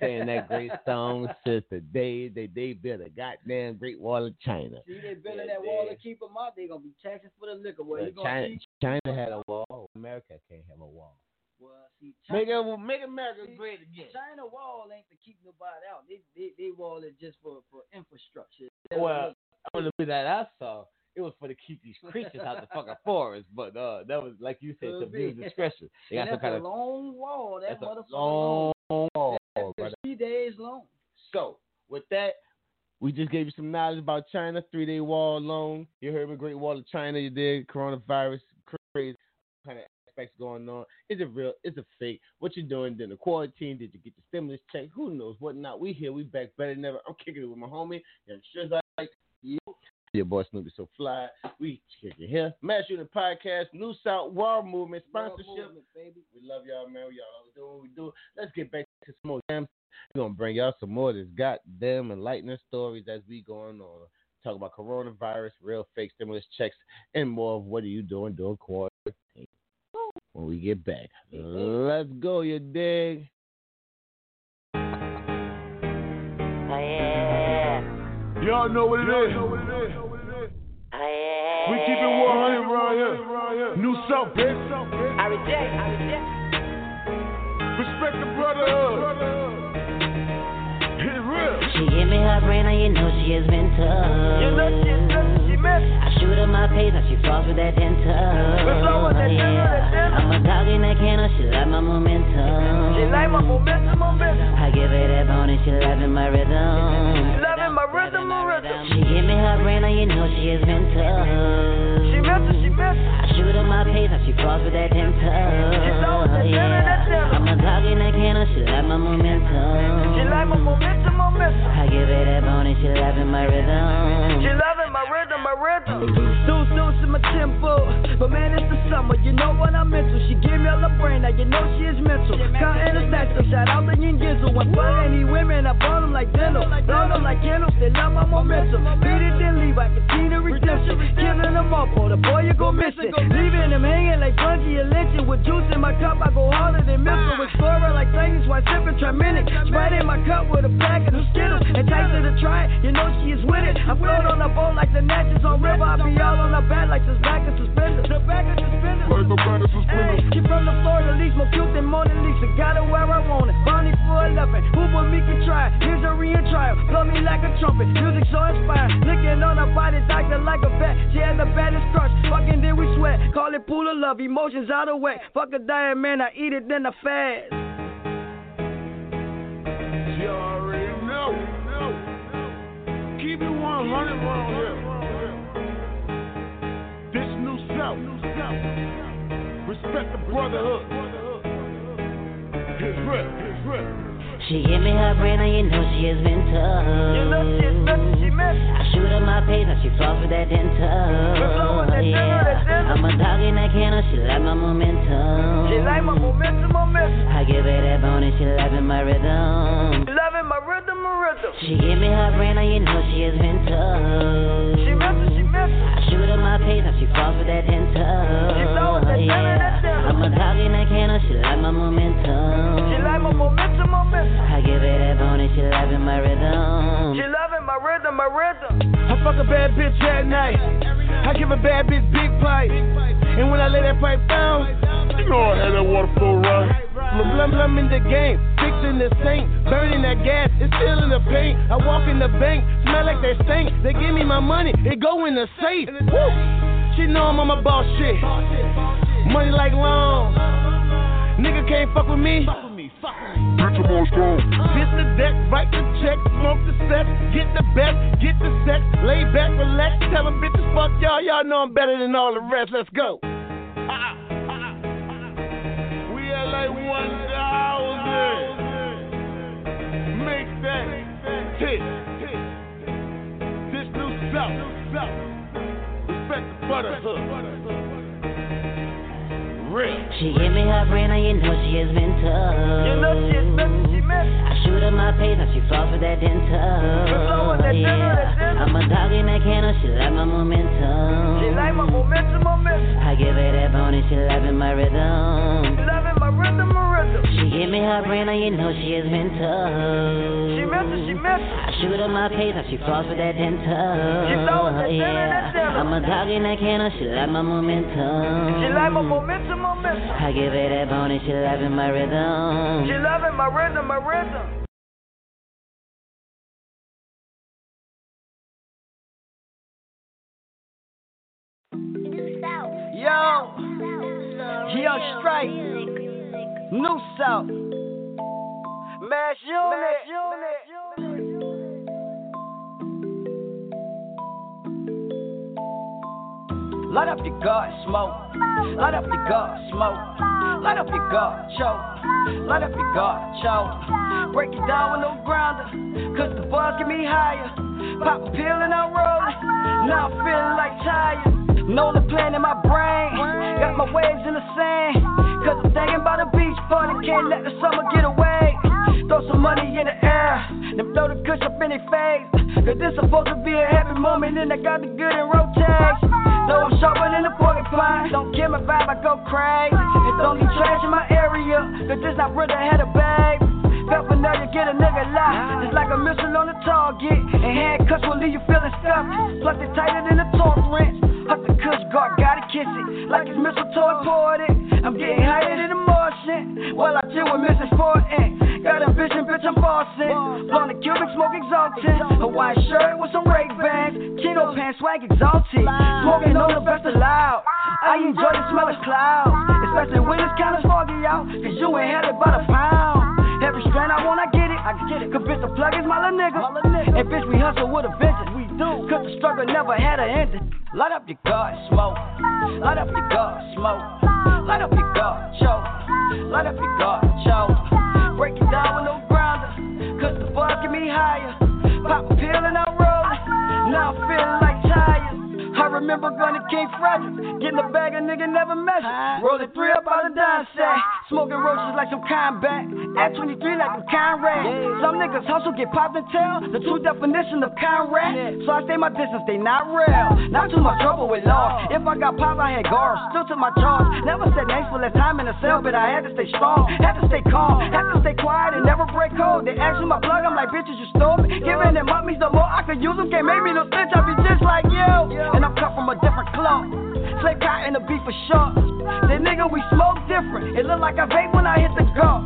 S5: Saying that great song since the day they they built a goddamn Great Wall of China.
S4: See, they building
S5: Yeah,
S4: that wall to keep them out. They gonna be taxing for the liquor. Well,
S5: China,
S4: see?
S5: China had a wall. America can't have a wall.
S4: Well, see,
S5: Make
S4: China,
S5: it, make America
S4: see,
S5: great again.
S4: China wall ain't to keep nobody out. They they, they wall it just for for infrastructure.
S5: Well, on the that I saw, it was for to keep these creatures out the fucking forest. But uh, that was like you said, to
S4: be.
S5: abuse discretion. They got some kind
S4: a
S5: of
S4: long wall. That
S5: that's a
S4: motherfucker
S5: long wall, Brother.
S4: Oh, three days long.
S5: So with that, we just gave you some knowledge about China, three day wall alone. You heard me, Great Wall of China. You did coronavirus, crazy kind of aspects going on. Is it real? Is it fake? What you doing during the quarantine? Did you get the stimulus check? Who knows? What not? We here. We back better than ever. I'm kicking it with my homie. Young Shizai. Like you. Your boy Snoopy so fly. We kicking here. Mass Unit Podcast, New South World Movement sponsorship.
S4: Movement, baby.
S5: We love y'all, man. We y'all always doing what we do. Let's get back to some more jams. We're gonna bring y'all some more of this goddamn enlightening stories as we going on. Talk about coronavirus, real fake stimulus checks, and more of what are you doing during quarantine. When we get back. Let's go, you dig? Ah, yeah.
S9: Y'all know what it is. Ah, we keep it 100 around here. New South, bitch.
S3: I reject, I reject.
S15: She give me her brain, and you know she has been tough. I shoot her my pace, and she falls with that ten tough.
S3: Let's go with that ten, that ten.
S15: I'm a dog in that can, she like my momentum.
S3: She like my momentum, momentum.
S15: I give her that bone, and she loving my rhythm.
S3: She loving my rhythm, my rhythm.
S15: She give me her brain, and you know she been tough.
S3: She missed, she missed.
S15: I shoot her my pace, and she falls with that ten tough.
S3: She know that ten, that ten.
S15: I'm a dog in that can, she like my momentum.
S3: She like my momentum, momentum.
S15: I give her that bone, and she loving my rhythm.
S3: She my rhythm, my rhythm. In my tempo. But man, it's the summer, you know what I'm into. She gave me all the brain, now you know she is mental. Counting the stacks, so shout out to Yin Gizzle. When fuck any women, I burn them like dental. Burn them like candles, they love my momentum. Beat it, then leave, I can see the redemption. Killing them up, oh, the boy, you go missing. Leaving them hanging like bungee and lynching. With juice in my cup, I go harder than missile. Explorer like Titans, while sipping Triaminic. Sprite in my cup with a packet of Skittles. And takes her to try it, you know she is with it. I float on a boat like the Natchez on river. I be all on the back like this back of suspenders. The back of suspenders.
S9: Like the back of suspenders.
S3: Hey, she from the Florida least, more cute than Mona Lisa. Got it where I want it. Bonnie for 11. Who but me can try? it? Here's a real trial. Blow me like a trumpet. Music so inspired. Licking on her body, doctor like a vet. She had the baddest crush. Fucking then we sweat. Call it pool of love. Emotions out of whack. Fuck a diet, man. I eat it then I fast.
S9: You already know. Keep it 100 around here. This Respect the brotherhood. It's real. It's real.
S15: She give me her brain, and you know she has been tough.
S3: You know she is missing, she missed.
S15: I shoot her my pace, and she falls with that tough. Yeah. I'm a dog in that can, she like my momentum.
S3: She like my momentum, momentum.
S15: I give her that bone, and she loving my rhythm.
S3: Loving my rhythm, my rhythm.
S15: She give me her brain, and you know my pace, and she falls that ten tough.
S3: She know that ten, that ten.
S15: I'm a dog in that can, she like my momentum.
S3: She like my momentum, momentum.
S15: I give her that bone, and she loving my rhythm.
S3: She loving my rhythm, my rhythm.
S6: I fuck a bad bitch at night. I give a bad bitch big pipe. And when I lay that pipe down,
S9: You know I had that water flow right.
S16: Blum blum blum in the game, fixing the sink, burning that gas, it's still in the paint. I walk in the bank, smell like that stink. They give me my money, it go in the safe. Woo! She know I'm on my boss shit. Money like long. Nigga can't fuck with me.
S9: Bitch, I'm on strong.
S16: Hit the deck, write the check, smoke the set, get the best, get the sex, lay back, relax, tell them bitches fuck y'all, y'all know I'm better than all the rest. Let's go. We at like 1,000. Make that hit. This new South. Respect the brotherhood. Real.
S15: She give me her brain, and you know she has been tough.
S3: You know she is missing, she missing.
S15: I shoot her my pace, and she fall for that dental. Yeah. I'm a dog in that kennel, she like my momentum.
S3: She like my momentum, momentum.
S15: I give her that bone and she loving my rhythm.
S3: She loving my rhythm, my rhythm.
S15: She give me her brain, and you know she is mental. tough.
S3: She missing, she missing.
S15: I shoot her my pace, and she falls with that dental.
S3: She knows that dental, that dental.
S15: I'm a dog in that kennel, she like my momentum.
S3: She like my momentum, momentum.
S15: I give her that bone and she loving my rhythm.
S3: She loving my rhythm, my rhythm. Yo, Yo Strike, New South, Mass Unit. Light up your guard, smoke. Light up your guard, smoke. Light up your guard, choke. Light up your guard, choke. Break it down with no grounder, cause the buzz get me higher. Pop a pill and I'm rolling. Now I'm feeling like tired. Know the plan in my brain. Got my waves in the sand. Cause I'm thinking about a beach party. Can't let the summer get away. Throw some money in the air. Then blow the kush up in their face. Cause this supposed to be a happy moment. And I got the good in rotation. Though I'm sharper than a porcupine. Don't kill my vibe, I go crazy. And don't trash in my area. Cause this not brother had a babe. Felt you get a nigga locked. It's like a missile on the target. And handcuffs will leave you feeling stuffed. Plus they tighter than a torque wrench. Huck the kush guard, gotta kiss it. Like it's mistletoe imported. I'm getting higher than a Martian. While I chill with Mrs. Fortin. Got ambition, bitch, I'm bossing. Blowing the Cuban smoke exalted. A white shirt with some Ray Bans. Chino pants, swag exalted. Smoking on the best allowed. I enjoy the smell of clouds. Especially when it's kinda foggy out. Cause you it by the pound. Every strand I want, I get it. I get it. Cause bitch, the plug is my little nigga. And bitch, we hustle with a vengeance. We do. Cause the struggle never had an ending. Light up your guard, smoke. Light up your guard, smoke. Light up your guard, choke. Light up your guard, choke. Break it down with no grounder. Cause the buzz get me higher. Pop a pill and I'm rolling. Now I'm feeling like tires. I remember to King Frederick. Getting a bag a nigga never measured. Rolling three up out of dime sack. Smoking roaches like some combat. At 23 like some Conrad. Some niggas hustle, get popped and tell. The true definition of Conrad. So I stay my distance, they not real. Not too much trouble with law. If I got pop, I had guards. Still to my charge. Never said thanks for less time in the cell, but I had to stay strong. Had to stay calm. Had to stay quiet and never break code. They ask me my plug, I'm like, bitches, you stole me. Giving them up the more I could use them. Can't make me no snitch, I be just like you. And I'm cut from a different cloth. Slay cotton the beef for sure. The nigga, we smoke different. It look like I vape when I hit the go.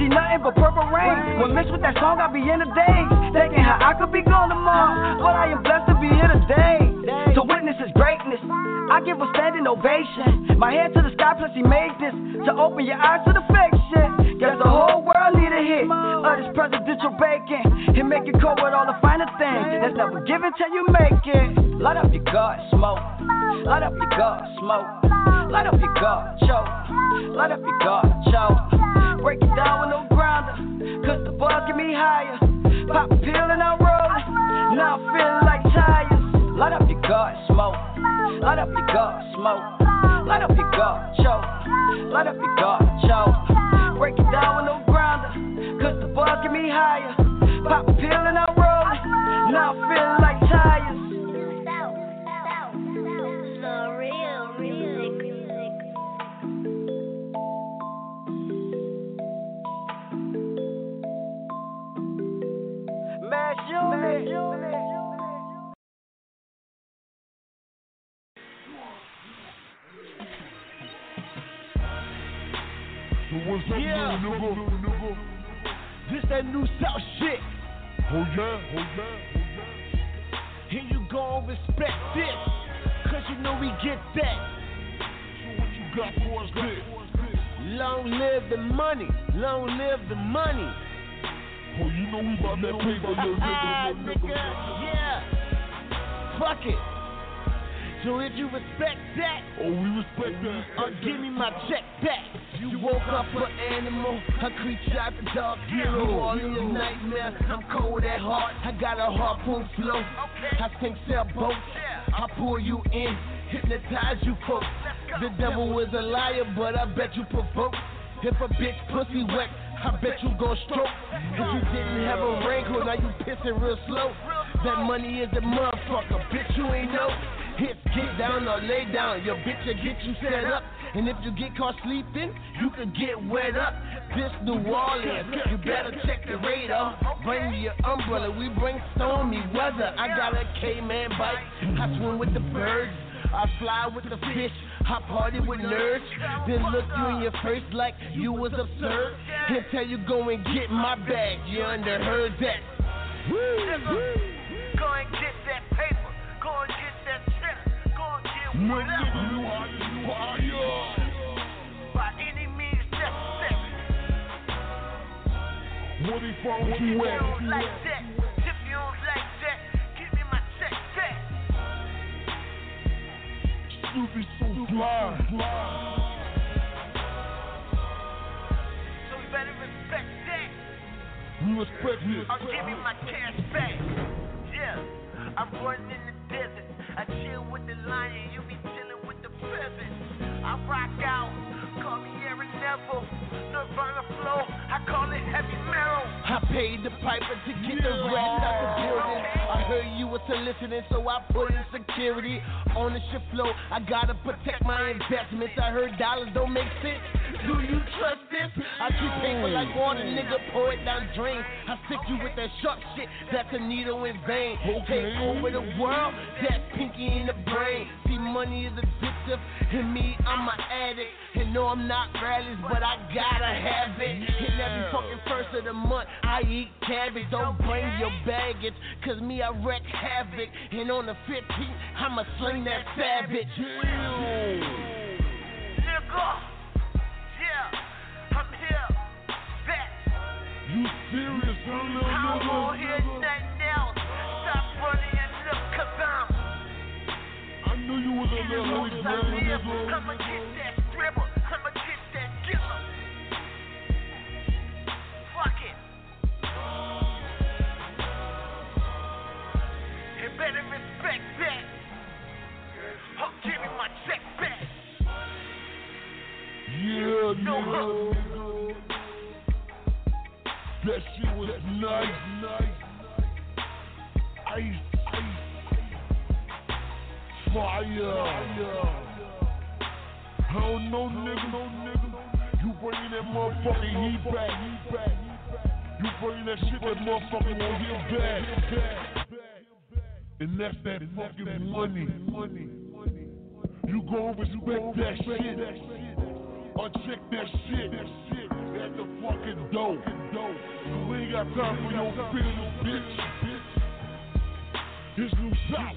S3: See nothing but purple rain. When mixed with that song, I be in the days. Thinking how I could be gone tomorrow. But I am blessed to be here today. To witness his greatness. I give a standing ovation. My hand to the sky, plus he made this. To open your eyes to the shit. Guess the whole world need a hit. Of this presidential bacon. He make it cold with all the finer things. That's never given till you make it. Light up your guard, smoke. Light up your guard, smoke. Light up your guard, choke. Light up your guard, choke. Break it down with no grounder. Cause the buzz get me higher. Pop a pill and I'm rolling. Now I'm feeling like tires. Light up your guard, smoke. Light up your guard, smoke. Light up your guard, choke. Light up your guard, choke. Break it down with no grounder. Cause the buzz get me higher. Pop a pill and I'm rolling. Now I'm feeling like tires.
S1: The real music.
S3: Mass
S16: what's up,
S6: Yeah.
S16: little nigga?
S6: This that new South shit.
S16: Oh yeah, oh yeah, oh yeah.
S6: And you gon' respect this. Cause you know we get that.
S16: So what you got for us there?
S6: Long live the money. Long live the money.
S16: Oh, you know we about that paper, little nigga.
S6: nigga. Yeah. Fuck it. So if you respect that,
S16: Oh, we respect oh, that.
S6: or give me my check back. You woke up an animal, a creature out the dark hero. All in your nightmare, I'm cold at heart. I got a harpoon flow. I sink sailboats. I pull you in, hypnotize you folks. The devil was a liar, but I bet you provoke. If a bitch pussy wet, I bet you gon' stroke. If you didn't have a wrinkle, now you pissing real slow. That money is a motherfucker, bitch, you ain't know. Hits get down or lay down, your bitch will get you set up. And if you get caught sleeping, you could get wet up. This New Orleans, you better check the radar. Bring your umbrella, we bring stormy weather. I got a Cayman bike, I swim with the birds. I fly with the fish, I party with nerds. Then look you in your face like you was absurd. Tell you go and get my bag, you underheard that.
S9: Woo, Go and get that
S16: paper. You you
S9: necessary.
S16: What
S9: If
S16: you
S9: you like that, if you don't like that, give me my check back.
S16: Snoopy so fly.
S9: So you better respect that.
S16: We respect this.
S9: Or give me my cash back. Yeah, I'm running in the. I chill with the lion, you be chilling with the pheasant. I rock out, call me Aaron Neville. Nirvana flow, I call it heavy metal.
S6: I paid the piper to get the rest out the building. I heard you was soliciting, so I put in security. Ownership flow, I gotta protect my investments. I heard dollars don't make sense. Do you trust this? I keep paper like water, nigga, pour it down drain. I stick you with that sharp shit, that's a needle in vein. Take over the world, that's pinky in the brain. See, money is addictive, and me, I'm an addict. And no, I'm not rallies, but I gotta have it. And every fucking first of the month, I eat cabbage. Don't bring your baggage, cause me, I wreck havoc. And on the 15th, I'ma sling that savage.
S9: Nigga, I'm here.
S16: You serious,
S9: I. Stop and I'm
S16: I knew you was a little
S9: live. I'ma get that scribble,
S16: Yeah, nigga. That shit was nice, nice. Ice, ice. Fire. Don't know, nigga, no nigga. You bringing that motherfucking heat back, heat back. You bringing that shit that motherfucker won't get back. And that's that fucking money. Money. You gon' respect that shit. Or check that shit at the fucking door. We ain't got time for your feelings, bitch. It's New South.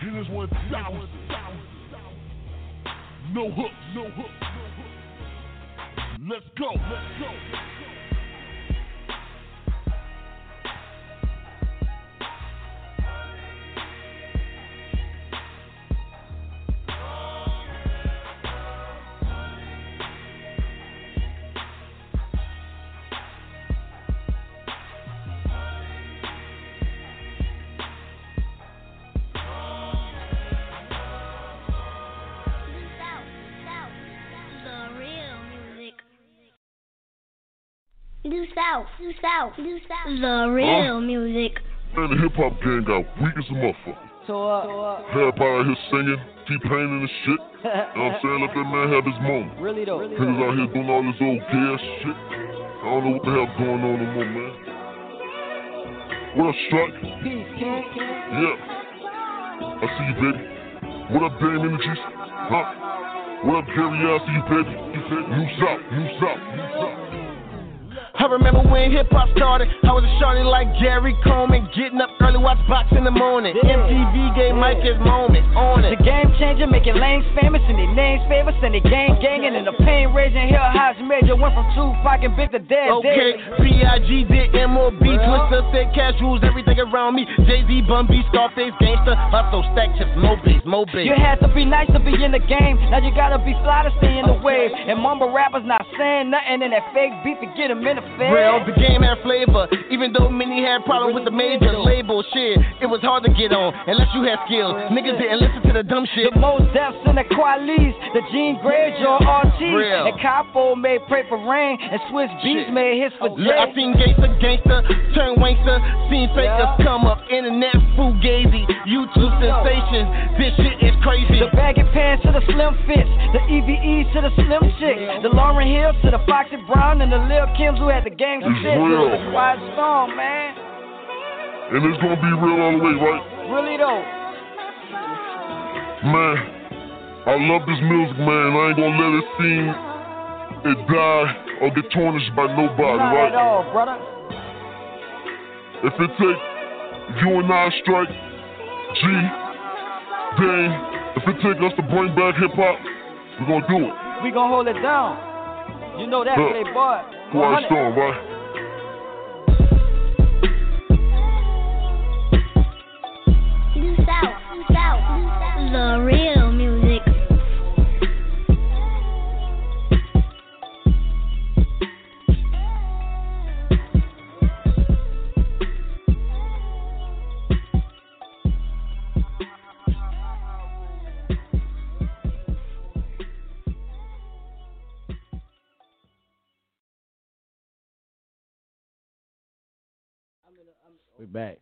S16: And it's 1,000. No hooks, no hooks. Let's go, let's go.
S1: South, New South, New South. The real music.
S16: Man, the hip hop gang got weak as a motherfucker.
S4: So, uh, so, uh,
S16: Everybody out here singing, T-Pain and the shit. You know what I'm saying? Let that man have his moment.
S4: really though.
S16: Niggas out here doing all this old gas shit. I don't know what the hell's going on no more, man. What up, Strike?
S4: Peace, King.
S16: Yeah. I see you, baby. What up, Dame Energies? Huh?
S2: What up, Gary L? you baby? You suck, you suck, you suck.
S6: I remember when hip hop started. I was a shorty like Gary Coleman, getting up early, watch box in the morning. MTV gave Mike his moment on it.
S3: The game changer, making lanes famous and their names famous and they gang ganging and the pain raising hill highs major went from Tupac and Big to Dead.
S6: Okay, P.I.G. did M.O.B. Twister, thick rules everything around me. Jay Z, Bun B, Scarface, Gangsta, hustle, stack chips, mo bass, mo bass.
S3: You had to be nice to be in the game. Now you gotta be fly to stay in the wave. And mumble rappers not saying nothing in that fake beef to get them in the.
S6: Real, the game had flavor. Even though many had problems with the major label shit, it was hard to get on unless you had skills. Niggas didn't listen to the dumb shit.
S3: The most deaths in the Qualis, the Jean Grae, Joe RT,
S6: Real.
S3: and Capo made Pray for Rain, and Swizz Beatz made hits for
S6: Look, I seen gangster, gangster, turn wankster, seen fakers come up, internet fugazi, YouTube sensations. This shit is crazy.
S3: The baggy pants to the slim fits, the EVEs to the slim chicks, the Lauryn Hills to the Foxy Brown, and the Lil Kims who had the gang
S2: It's
S3: shit.
S2: real.
S3: The quiet storm, man.
S2: And it's gonna be real all the way, right?
S3: Really though.
S2: Man, I love this music, man. I ain't gonna let it seem it die or get tarnished by nobody,
S3: Not
S2: right?
S3: at all, brother.
S2: If it take you and I strike, G, Dane, if it take us to bring back hip hop, we're gonna do it.
S3: We gonna hold it down. You know that,
S2: Look,
S3: playboy.
S2: Quiet storm, right?
S5: We back.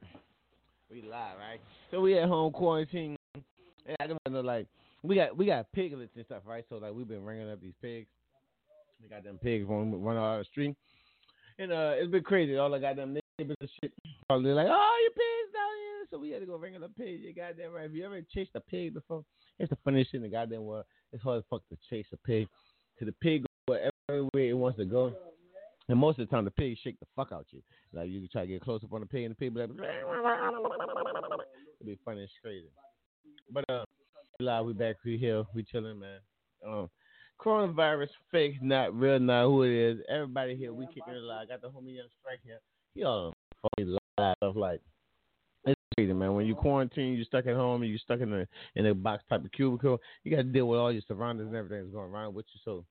S5: We live, right? So we at home quarantine. And I don't know, like we got we got piglets and stuff, right? So like we've been ringing up these pigs. We got them pigs run running out of the street, and uh, it's been crazy. All the goddamn neighbors and shit probably like, oh, your pigs down here. So we had to go ring up a pig. You goddamn right. Have you ever chased a pig before? It's the funniest shit in the goddamn world. It's hard as fuck to chase a pig. To the pig everywhere it wants to go. And most of the time, the pig shake the fuck out you. Like you try to get close up on the pig, and the pig be like, it'd be funny as crazy. But uh, live, we back, we here, we chilling, man. Um, coronavirus, fake, not real, not who it is. Everybody here, we kicking it live. Got the homie Young Strike here. He all funny live stuff like. It's crazy, man. When you quarantine, you're stuck at home, and you're stuck in a in a box type of cubicle. You got to deal with all your surroundings and everything that's going around with you. So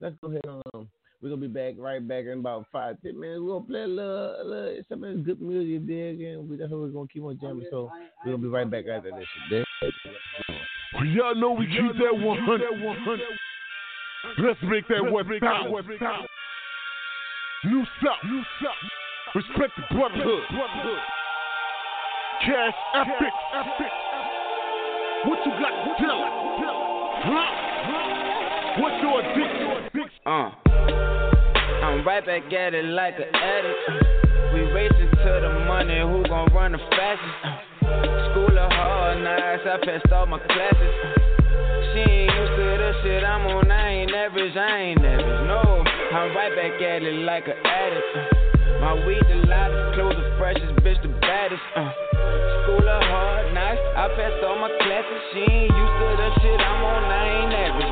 S5: let's go ahead and um, we're gonna be back right back in about five, ten minutes. We're gonna play a little, a little some of this good music there again. We that's what we're gonna keep on jamming. So we're gonna be right back after this. shit.
S2: Well, y'all know we keep that 100. Let's make that West South. New South. New South. Respect the brotherhood. Cash epic. What you got to tell? Huh? What's your addiction?
S8: Uh, I'm right back at it like an addict. We racing to the money, who gon' run the fastest? School of hard knocks, I passed all my classes. She ain't used to the shit I'm on, I ain't average, I ain't average. No, I'm right back at it like an addict. My weed the loudest, clothes the freshest, bitch the baddest. Uh, school of hard knocks, I passed all my classes. She ain't used to the shit I'm on, I ain't average.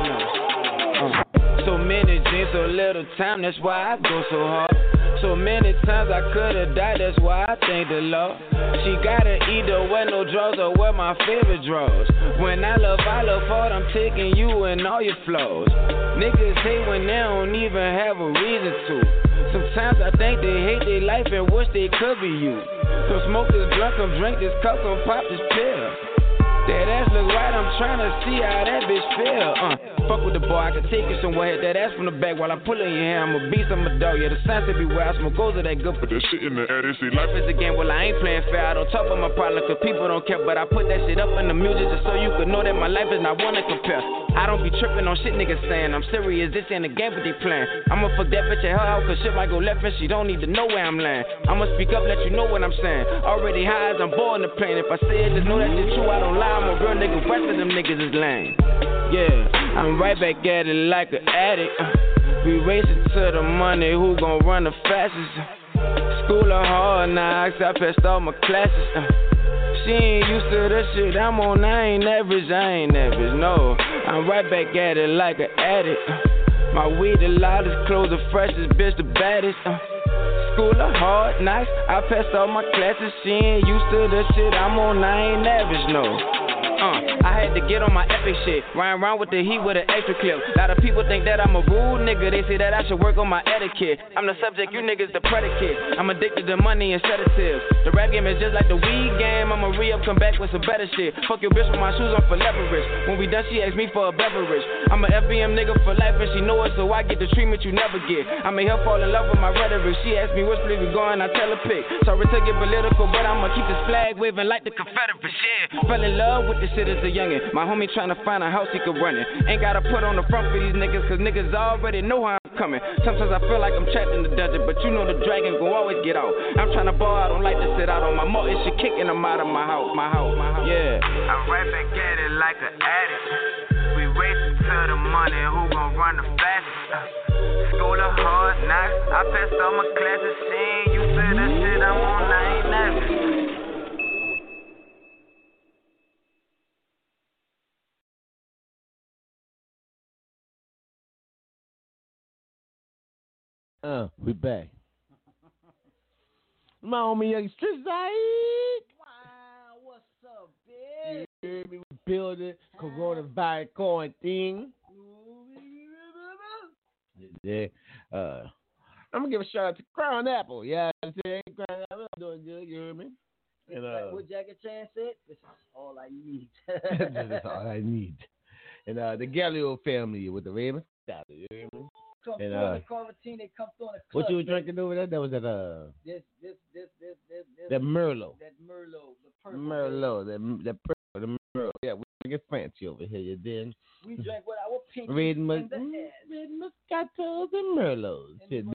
S8: So many dreams, so little time, that's why I go so hard. So many times I could've died, that's why I thank the Lord. She gotta either wear no drawers or wear my favorite drawers. When I love, I love hard, I'm taking you and all your flaws. Niggas hate when they don't even have a reason to. Sometimes I think they hate their life and wish they could be you. So smoke this blunt, come drink this cup, come pop this pill. That ass look right, I'm trying to see how that bitch feel. Uh, fuck with the boy, I can take it somewhere. Hit that ass from the back while I pull in your hair. I'm a beast, I'm a dog. Yeah, the signs everywhere. I smoke goes of that good.
S2: But that shit in the air, they
S8: Life is a game, well, I ain't playing fair. I don't talk about my problem, cause people don't care. But I put that shit up in the music just so you could know that my life is not one to compare. I don't be tripping on shit niggas saying. I'm serious, this ain't a game, but they playing. I'ma fuck that bitch at her house, cause shit might go left and she don't need to know where I'm laying. I'ma speak up, let you know what I'm saying. Already high as I'm bored in the plane. If I say it, just know that it's true, I don't lie. I'm a real nigga, rest of them niggas is lame. Yeah, I'm right back at it like an addict. Uh, we racing to the money, who gon' run the fastest? School of hard knocks, I passed all my classes. Uh, she ain't used to the shit I'm on, I ain't average, I ain't average, no. I'm right back at it like an addict. Uh, my weed the loudest, clothes the freshest, bitch the baddest. Uh, school of hard knocks, I passed all my classes. She ain't used to the shit I'm on, I ain't average, no. Uh, I had to get on my epic shit. Riding around with the heat with an extra clip. A lot of people think that I'm a rude nigga. They say that I should work on my etiquette. I'm the subject, you niggas the predicate. I'm addicted to money and sedatives. The rap game is just like the weed game. I'ma re up, come back with some better shit. Fuck your bitch with my shoes on for leverage. When we done, she asked me for a beverage. I'm a FBM nigga for life and she know it, so I get the treatment you never get. I made her fall in love with my rhetoric. She asked me which place we going, I tell her pick. Sorry to get political, but I'ma keep this flag waving like the Confederates. Yeah, fell in love with the this shit as a youngin'. My homie tryna find a house he could run in. Ain't gotta put on the front for these niggas, cause niggas already know how I'm coming. Sometimes I feel like I'm trapped in the dungeon, but you know the dragon gon' always get out. I'm tryna ball, I don't like to sit out on my moat. It's shit kicking them out of my house, my house, my house. Yeah.
S17: I'm right back at it like an addict. We racing to the money, who gon' run the fastest? School of hard knocks, I passed all my classes. She ain't used to the shit I'm on, I ain't nervous.
S5: Uh, we back. My homie Young Street Wow,
S4: what's up, bitch?
S5: You hear me? We building coronavirus quarantine. Yeah. Uh, I'm gonna give a shout out to Crown Apple. Yeah, I'm saying Crown Apple I'm doing good. You hear me? And, uh,
S4: what Jackie Chan said, this is all I need.
S5: this is all I need. And uh, the Galileo family with the Ravens. You hear me?
S4: Come
S5: And,
S4: through
S5: uh,
S4: the quarantine, they come through on the club.
S5: What you were drinking over there? That was at uh
S4: This, this, this, this, this, this.
S5: That Merlot.
S4: That Merlot. The purple.
S5: Merlot. That that purple, the Merlot. Yeah, we get fancy over here. You dig?
S4: We drank what our pink
S5: Red,
S4: in
S5: mus- mm, red Moscatos and Merlots. Dig?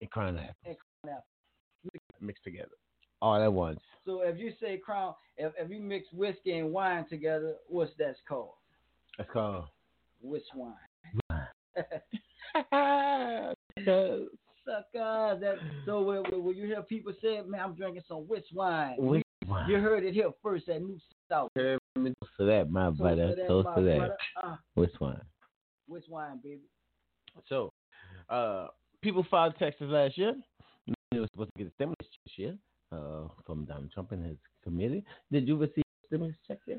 S5: And Crown Apple
S4: and Crown Apple.
S5: mixed together. All at once.
S4: So if you say Crown, if, if you mix whiskey and wine together, what's that called?
S5: That's called.
S4: Which wine?
S5: Sucker.
S4: Sucker. That so when, when when you hear people say, "Man, I'm drinking some which wine,"
S5: Which
S4: you,
S5: wine?
S4: you heard it here first at New South.
S5: Toast to that, my
S4: Toast
S5: brother.
S4: to that,
S5: Toast to that.
S4: brother. Uh,
S5: Which one?
S4: which wine, baby?
S5: So, uh, people filed taxes last year. They were supposed to get a stimulus this year uh, from Donald Trump and his committee. Did you receive a stimulus check yet?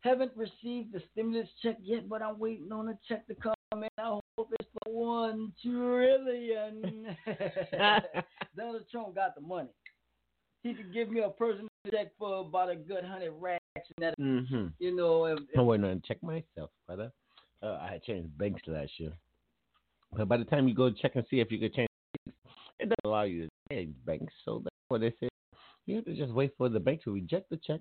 S4: Haven't received the stimulus check yet, but I'm waiting on a check to come. I hope it's for one trillion. Donald Trump got the money. He could give me a personal check for about a good hundred racks, and that,
S5: Mm-hmm.
S4: you know, if,
S5: I'm waiting on check myself, brother. Uh, I had changed banks last year. But by the time you go check and see if you could change banks, it doesn't allow you to change banks. So that's what they say. You have to just wait for the bank to reject the check,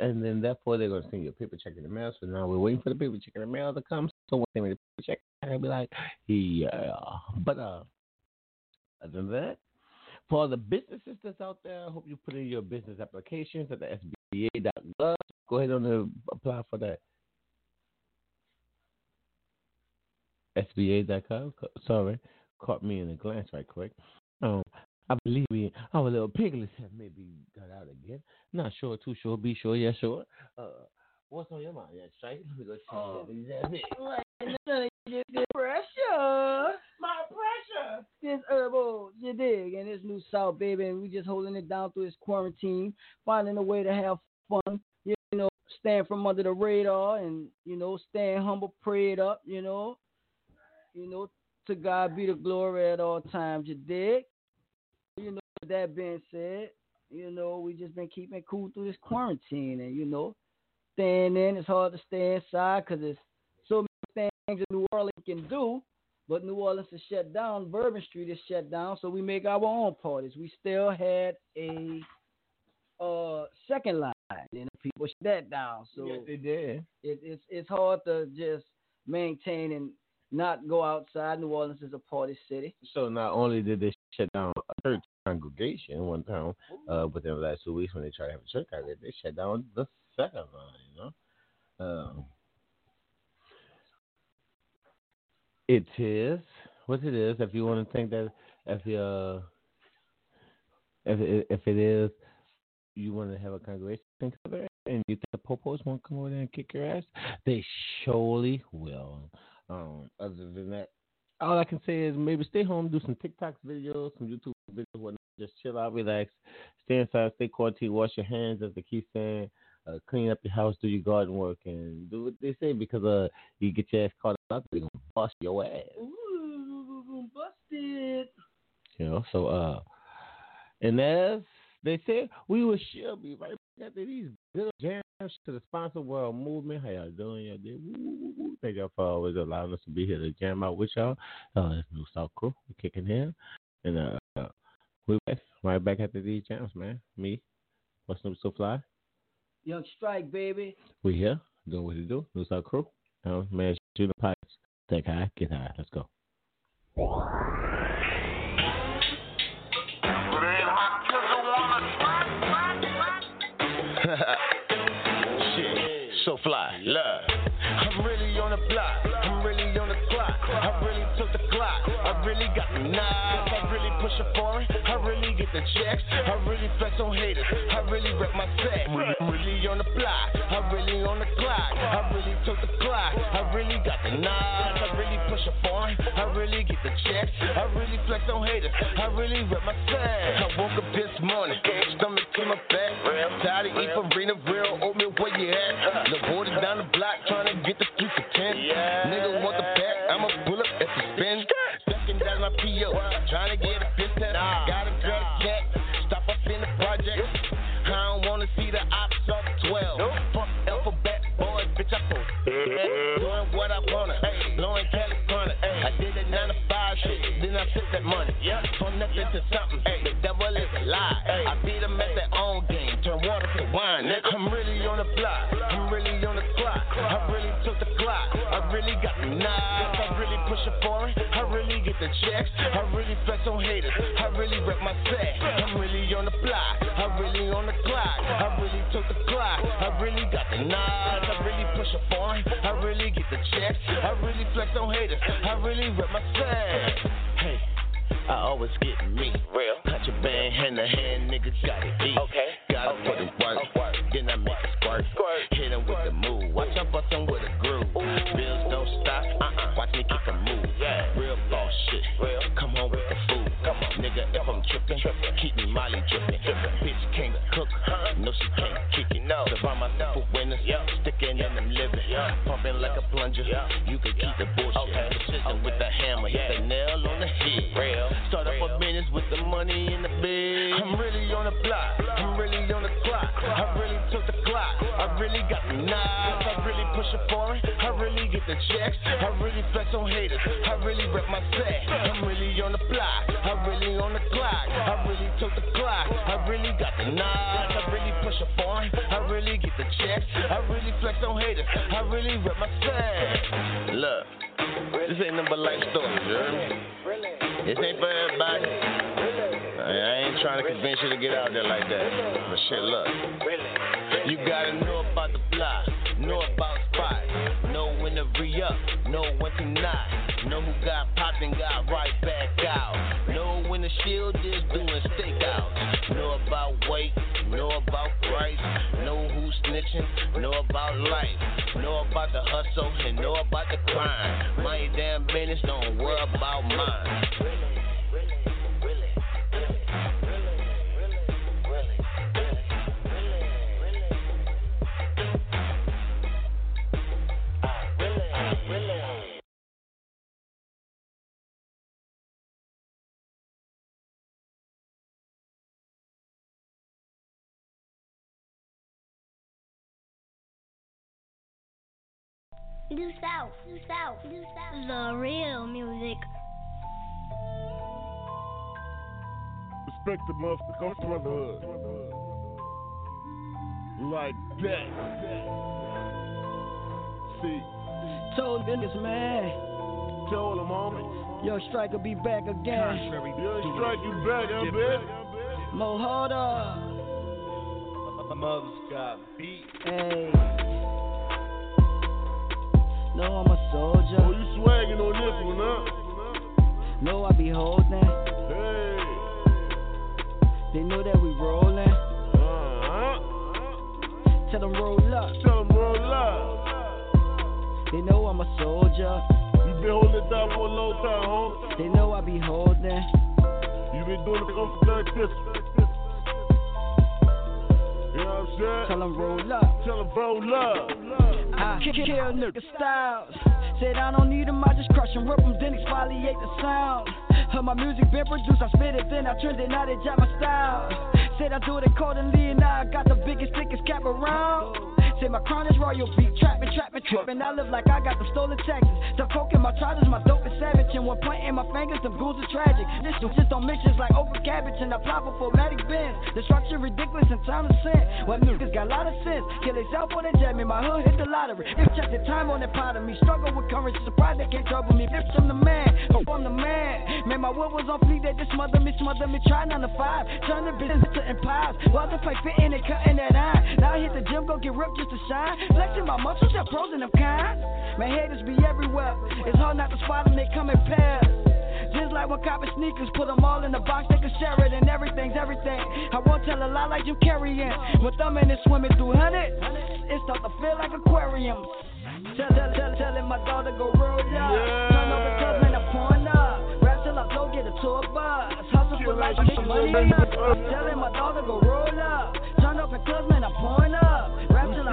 S5: and then therefore they're going to send you a paper check in the mail. So now we're waiting for the paper check in the mail to come. So when they me the paper check, I'll be like, yeah. But uh, other than that, for all the businesses that's out there, I hope you put in your business applications at the SBA.gov. Go ahead and apply for that. SBA.com. Co- Sorry, caught me in a glance right quick. Um, I believe we, our little piglets have maybe got out again. Not sure, too sure. Be sure, yeah, sure. Uh, what's on your mind? Yeah, straight. Let me go check
S4: Oh.
S5: that. That's it.
S4: Right, get this pressure.
S5: My pressure.
S4: This herbal, you dig, and this new South, baby, and we just holding it down through this quarantine, finding a way to have fun, you know, staying from under the radar and, you know, staying humble, prayed up, you know, you know, to God be the glory at all times, you dig? You know, with that being said, you know, we just been keeping cool through this quarantine and, you know, staying in. It's hard to stay inside because there's so many things that New Orleans can do, but New Orleans is shut down. Bourbon Street is shut down, so we make our own parties. We still had a uh second line, and people shut that down. So
S5: Yes, they did.
S4: it, it's it's hard to just maintain and not go outside. New Orleans is a party city.
S5: So not only did they shut down a church congregation one time uh, within the last two weeks when they tried to have a church out there, they shut down the second line. You know, um, It is what it is. If you want to think that, if you uh, if it, if it is, you want to have a congregation together, and you think the popos won't come over there and kick your ass, they surely will. Um, other than that, all I can say is maybe stay home, do some TikToks videos, some YouTube videos, whatnot. Just chill out, relax, stay inside, stay quarantined, wash your hands, as they keep saying. Uh, clean up your house, do your garden work, and do what they say because uh, you get your ass caught up, they're gonna bust your ass.
S3: Ooh, busted.
S5: You know, so uh, and as they said, we will sure be right after these little jams to the sponsor world movement. How y'all doing? Y'all did? Woo, woo, woo, woo. Thank y'all for always allowing us to be here to jam out with y'all. Uh, it's New South Crew. we kicking in, and uh, we back right back after these jams, man. Me, what's new so fly?
S3: Young Strike, baby.
S5: We here doing what we do. New South Crew. Uh, man, Junior Pipes. Take high, get high. Let's go.
S6: So fly, love. Really got the knives. I really push a foreign, I really get the checks. I really flex on haters, I really rep my set. I'm really on the block, I really on the clock. I really took the clock, I really got the knives. I really push a foreign, I really get the checks. I really flex on haters, I really rep my set. I woke up this morning, stomach to my back. Tired of eating arena, real oatmeal, where you at? The water down the block, trying to get the three for ten. Nigga want the PO, trying to get a piss test. Got a drug cat, stop up in the project. I don't wanna see the ops up 12. Fuck alphabet, boy, bitch, I post. Doing what I wanna, blowing California. I did a 9 to 5 shit, then I took that money. From nothing to something, the devil is a lie. I beat them at their own game, turn water to wine. Nigga. I'm really on the block, I'm really on the clock. I really took the clock, I really got the get the checks. I really flex on haters, I really rep my set. I'm really on the block, I really on the clock. I really took the clock, I really got the knives. I really push it foreign, I really get the checks. I really flex on haters, I really rep my set. Hey. I always get me. Real. Contraband hand to hand, niggas gotta eat. Okay. Gotta
S18: Okay.
S6: put it work. Then I make it squirt. Hit 'em with the
S1: South, New South, New South. The real music.
S9: Respect the motherfucking brotherhood. Like that. See,
S3: Told business, man.
S9: told him, homie.
S3: Yo, Striker be back again.
S9: Yeah, strike you back, huh, bitch?
S3: Mo harder.
S18: My mother's got beat.
S3: Hey. Know I'm a soldier.
S9: Oh, you swagging on this one, huh?
S3: Know I be holding.
S9: Hey.
S3: They know that we rolling.
S9: Uh-huh.
S3: Tell them roll up.
S9: Tell them roll up.
S3: They know I'm a soldier.
S9: You been holding it down for a long time, huh?
S3: They know I be holding.
S9: You been doing it for like this. You know what I'm saying?
S3: Tell them roll up.
S9: Tell them roll up.
S3: I kill ah. nigga styles. Said I don't need them, I just crush them, rip them, then exfoliate the sound. Heard my music been produced, I spit it, then I trend it, now they jam my style. Said I do it accordingly, and now I got the biggest, thickest cap around. Say my crown is royal beat, trapping, trapping, tripping. I live like I got the stolen Texas. The coke in my charges, my dope is savage. And one point in my fingers, them ghouls are tragic. This dude just don't mix like open cabbage. And I pop a formatic bins. The structure ridiculous and time to sin. Well, niggas got a lot of sense. Kill themselves on the jet, me. My hood hit the lottery. If check the time on that pot of me. Struggle with courage, surprise they can't trouble me. Bitch, I'm the man. Oh, I'm the man. Man, my wood was on fleek, they just smother me, smother me. Try nine to five. Turn the business to empires. While the play fitting and cutting that iron. Now I hit the gym, go get ripped just to shine. Flexing my muscles, got pros in them kind. Man, haters be everywhere. It's hard not to spot them, they come in pairs. Just like when copper sneakers, put them all in the box, they can share it, and everything's everything. I won't tell a lie like you carrying. When thumbing and swimming through hundreds, it start to feel like aquarium. Tell, tell, tell, telling my daughter go roll up. Turn over clubs, man, I'm up. Rap till I blow, get a tour bus. Hustle for life, get money up. Telling my daughter go roll up. Turn up in clubs, man, I'm pouring up.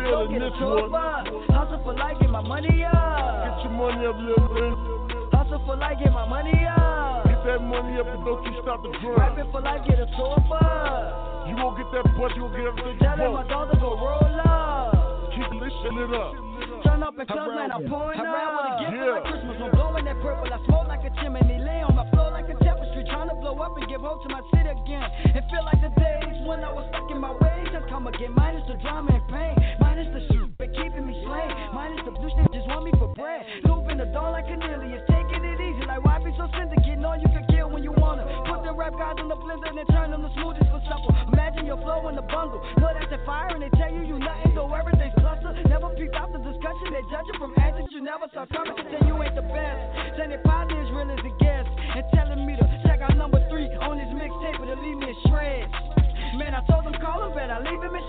S3: Rap till I blow, get a tour bus. Hustle for life, get my money up.
S9: Get your money up, little bitch.
S3: Hustle for life, get my money up.
S9: Get that money up and don't you stop the grind.
S3: Rapping for life, get a tour bus.
S9: You won't get that bus, you won't get everything you
S3: Telling my daughter go roll up.
S9: Keep this shit lit up.
S3: Turn up in clubs, man, I'm pouring up. I ride with a gift
S9: Yeah.
S3: like Christmas. I'm blowing that purple. I smoke like a chimney. Lay on my floor like a tapestry. Trying to blow up and give hope to my city again. It feel like the days when I was Looping the door like Cornelius. Taking it easy. Like why be so syndicate? Know you can kill when you wanna. Put the rap guys in the blender and turn them to smoothies for supper. Imagine your flow in the bundle. Know that's a fire and they tell you you nothing. Though everything's cluster. Never peeped out the discussion. They judge you from antics you never saw coming. Say you ain't the best. Saying they real as it gets. And telling me to check out number three on this mixtape to leave me in shreds. Man, I told them call him, but I leave him in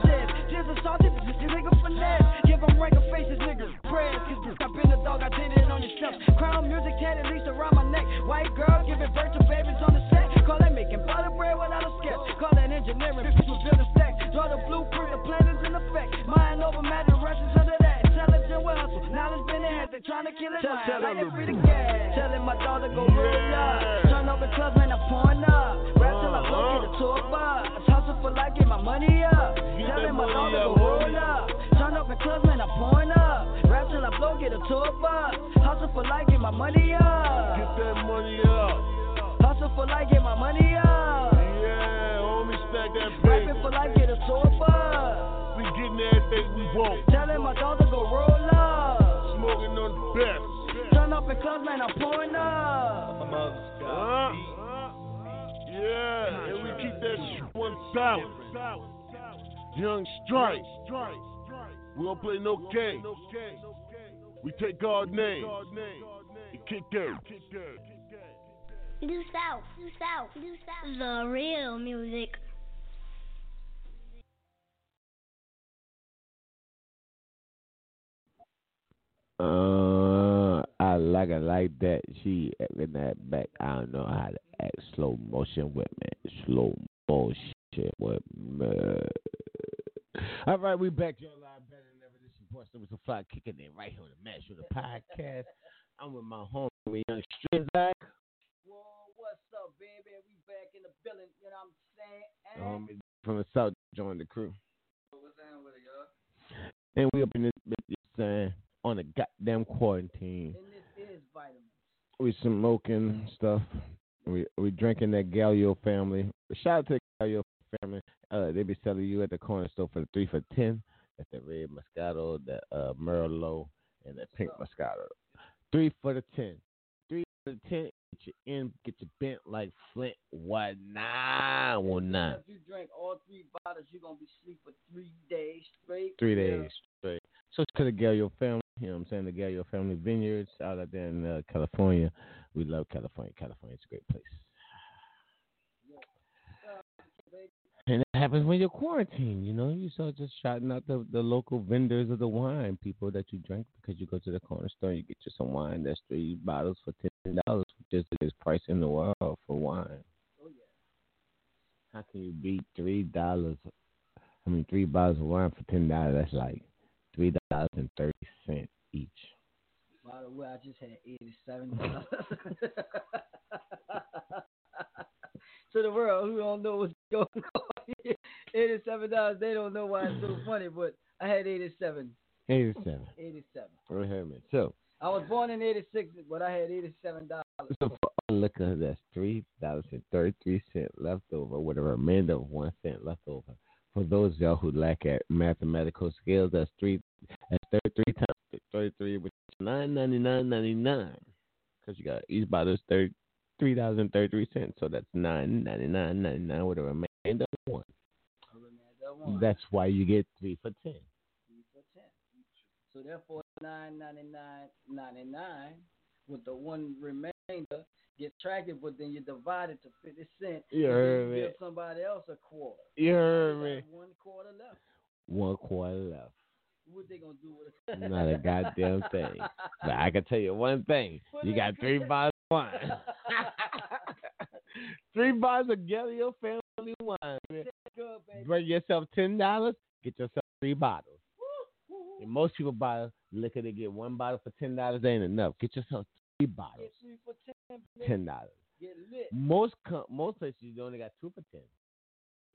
S3: steps. Crown music tatted at least around my neck. White girl giving birth to babies on the set. Call that making butter bread without a sketch. Call that engineering, bitch was building stacks. Draw the blueprint, the plan is in effect. Mind over matter, rushes under that. Intelligent with hustle, knowledge been enhanced. Trying to kill it, tell, tell like free the gas. Telling my daughter go roll up. Turn over clubs, man, I'm pouring up. Rap till I blow, get a tour bus. Hustle for life, get my money up. Telling my daughter go roll up. Turn up in clubs, man, I'm pouring up. Rap till get a tour bus. Hustle for life, get my money up.
S9: Get that money up.
S3: Hustle for life, get my money up.
S9: Yeah, homie, stack that paper.
S3: Rapping for life, get a tour bus.
S9: We getting everything we want.
S3: Telling my daughter go roll up.
S9: Smoking on the best.
S3: Turn up in clubs, man, I'm pouring up.
S9: My mother's got uh, Yeah, and we keep that shit one thousand. Young Strike. We don't play no game. We take God's name and kick that.
S1: Due South, Due South, Due South. The real music.
S5: Uh, I like it like that. She in that back. I don't know how to act slow motion with me. Slow motion with me. All right, we back here live better than ever. This is your boy Silver So Fly kicking in right here on the Match with the podcast. I'm with my homie Young Strizak.
S3: Whoa, what's up, baby? We back in the building, you know what I'm saying? Eh?
S5: Homie from the South joined the crew.
S3: What's down with it, y'all?
S5: And we up in this bitch, you know what I'm saying, on a goddamn quarantine.
S3: And this is vitamins.
S5: we smoking stuff. We we drinking that Gallo family. Shout out to the Gallo family. Uh, they be selling you at the corner store for the three for ten. That's the red Moscato, that uh, Merlot, and that pink Moscato. Three for the ten. Three for the ten. Get you in, get you bent like Flint. What nine one nine.
S3: If you drink all three bottles, you're gonna be asleep for three days straight.
S5: Three
S3: Yeah.
S5: days straight. So to the Gallo family, You know what I'm saying? The Gallo Family Vineyards out out there in uh, California. We love California. California is a great place. And it happens when you're quarantined, you know. You start just shouting out the, the local vendors of the wine, people that you drink because you go to the corner store you get you some wine that's three bottles for ten dollars, just the biggest price in the world for wine. Oh yeah. How can you beat three dollars? I mean, three bottles of wine for ten dollars. That's like three dollars and thirty cents each.
S4: By the way, I just had eighty-seven dollars. to the world who don't know what's going on, eighty-seven dollars. They don't know why it's so funny, but I had eighty-seven.
S5: Eighty-seven.
S4: Eighty-seven.
S5: Right here, man. So,
S4: I was born in '86, but I had eighty-seven dollars.
S5: so for all liquor, that's three dollars and thirty-three cent left over, with a remainder of one cent left over. For those of y'all who lack at mathematical skills, that's three. That's thirty-three times thirty-three, which is nine ninety-nine ninety-nine. Because you got each bottle is thirty three dollars and thirty-three cents, so that's nine ninety-nine ninety-nine with a remainder of one. That's why you get three for ten.
S4: So therefore, nine ninety-nine ninety-nine with the one remainder gets tracked, but then you divide it to fifty cents.
S5: You heard
S4: you
S5: me.
S4: give somebody else a quarter.
S5: You heard me.
S4: One quarter left.
S5: One quarter left.
S4: What they gonna do with it?
S5: Not a goddamn thing. But I can tell you one thing. You got three bottles of wine. three bottles of Galileo family wine.
S4: Good.
S5: Bring yourself ten dollars, get yourself three bottles. And most people buy liquor to get one bottle for ten dollars ain't enough. Get yourself three bottles,
S4: three for ten
S5: dollars. Most com- most places you only got two for ten.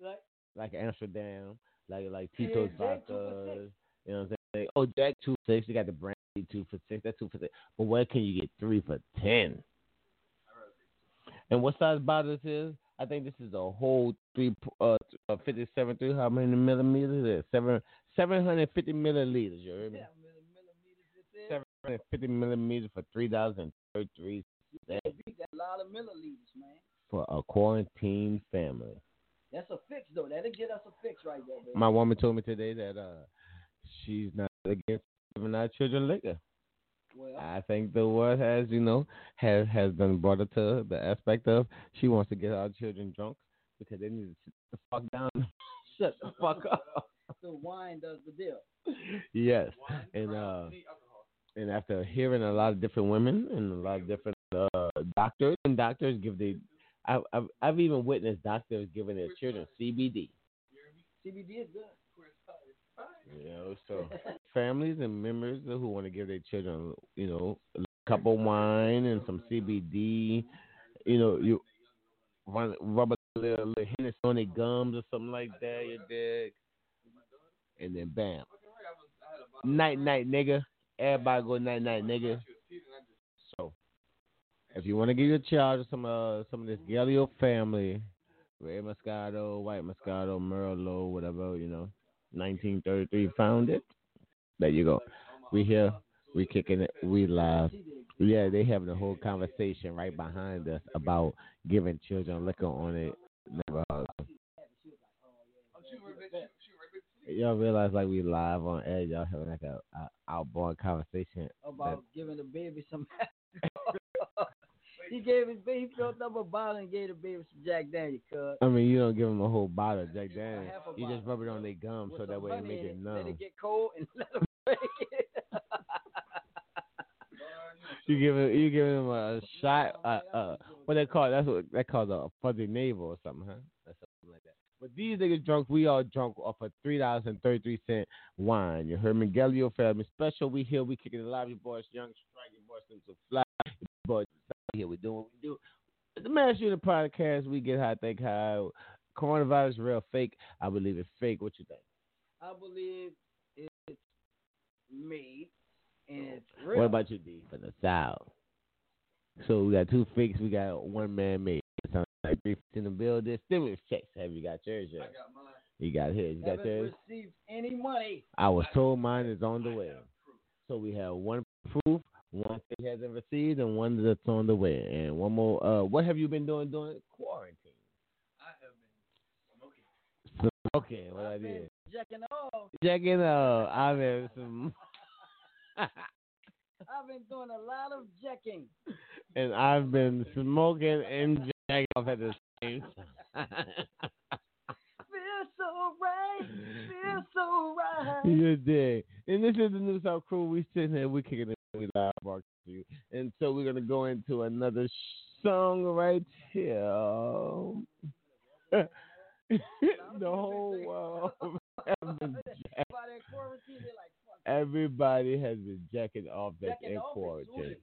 S4: Like,
S5: Like Amsterdam, like like
S4: Yeah,
S5: Tito's
S4: for
S5: vodka. You know what I'm saying? Oh, Jack two for six. You got the brandy two for six. That's two for six. But where can you get three for ten? And what size bottle this is? I think this is a whole three uh, uh fifty-seven three. How many millimeters? Is it? Seven seven hundred fifty milliliters. You heard me? Seven hundred fifty millimeters for three dollars and thirty-three cents
S4: a lot of milliliters, man.
S5: for a quarantine family.
S4: That's a fix though. That'll get us a fix right there, baby.
S5: My woman told me today that uh she's not against giving our children liquor.
S4: Well,
S5: I think the world has, you know, has has been brought to the aspect of she wants to get our children drunk because they need to sit the fuck down, shut the fuck up.
S4: so wine does the deal.
S5: Yes, and uh, and after hearing a lot of different women and a lot of different uh doctors and doctors give the, I've I've, I've even witnessed doctors giving their children CBD.
S4: CBD is good.
S5: You know, so families and members who want to give their children, you know, a cup of wine and some CBD, you know, you rub a little, little Hennessy on their gums or something like that, you dig? And then bam. Night, night, nigga. Everybody go night, night, nigga. So, if you want to give your child some uh some of this Galileo family, Red Moscato, White Moscato, Merlot, whatever, you know, 1933 founded. There you go. We here, we kicking it, we live. Yeah, they having a whole conversation right behind us about giving children liquor on it. Never. Y'all realize like we live on air, y'all having like a, a outboard conversation.
S4: About giving the baby some. he gave his baby, he filled up a bottle and gave the baby some Jack Daniel, cuz.
S5: I mean, you don't give them a whole bottle of Jack
S4: a
S5: You just rub it on their gums so that way it make it
S4: Let
S5: numb.
S4: it get cold and let them break it.
S5: You give it, you give them a shot. Uh, uh, what they call that's what they call a fuzzy navel or something, huh? Or something like that. But these niggas drunk, we all drunk off of three dollars and thirty three cent wine. You heard me, Galileo family special. We here, we kicking it live. Your boys, young strike, your boys, them so fly. Your boys here, we doing what we do. The Mass Unit podcast, we get high, think high. Coronavirus real fake. I believe it's fake. What you think?
S4: I believe it's made and it's real.
S5: What about you, D? For the South. So we got two fakes. We got one man made. Sounds like three in the building. Stimulus checks. Have you got yours yet? I got mine. You got his. You got
S4: Haven't
S5: yours.
S4: received any money.
S5: I was told mine is on the way. So we have one proof, one thing hasn't received, and one that's on the way. And one more. Uh, what have you been doing during quarantine? I have been smoking. Okay, what I did.
S4: Jacking off.
S5: Checking out. I mean, some.
S4: I've been doing a lot of jacking.
S5: and I've been smoking and jacking off at the same time.
S4: Feel so right. Feel so right.
S5: you dig. And this is the New South Crew. We sitting here, we kicking it, we live bark to you. And so we're gonna go into another song right here. the whole world. has been jack- Everybody has been jacking off that's
S4: Jacking
S5: in quarantine.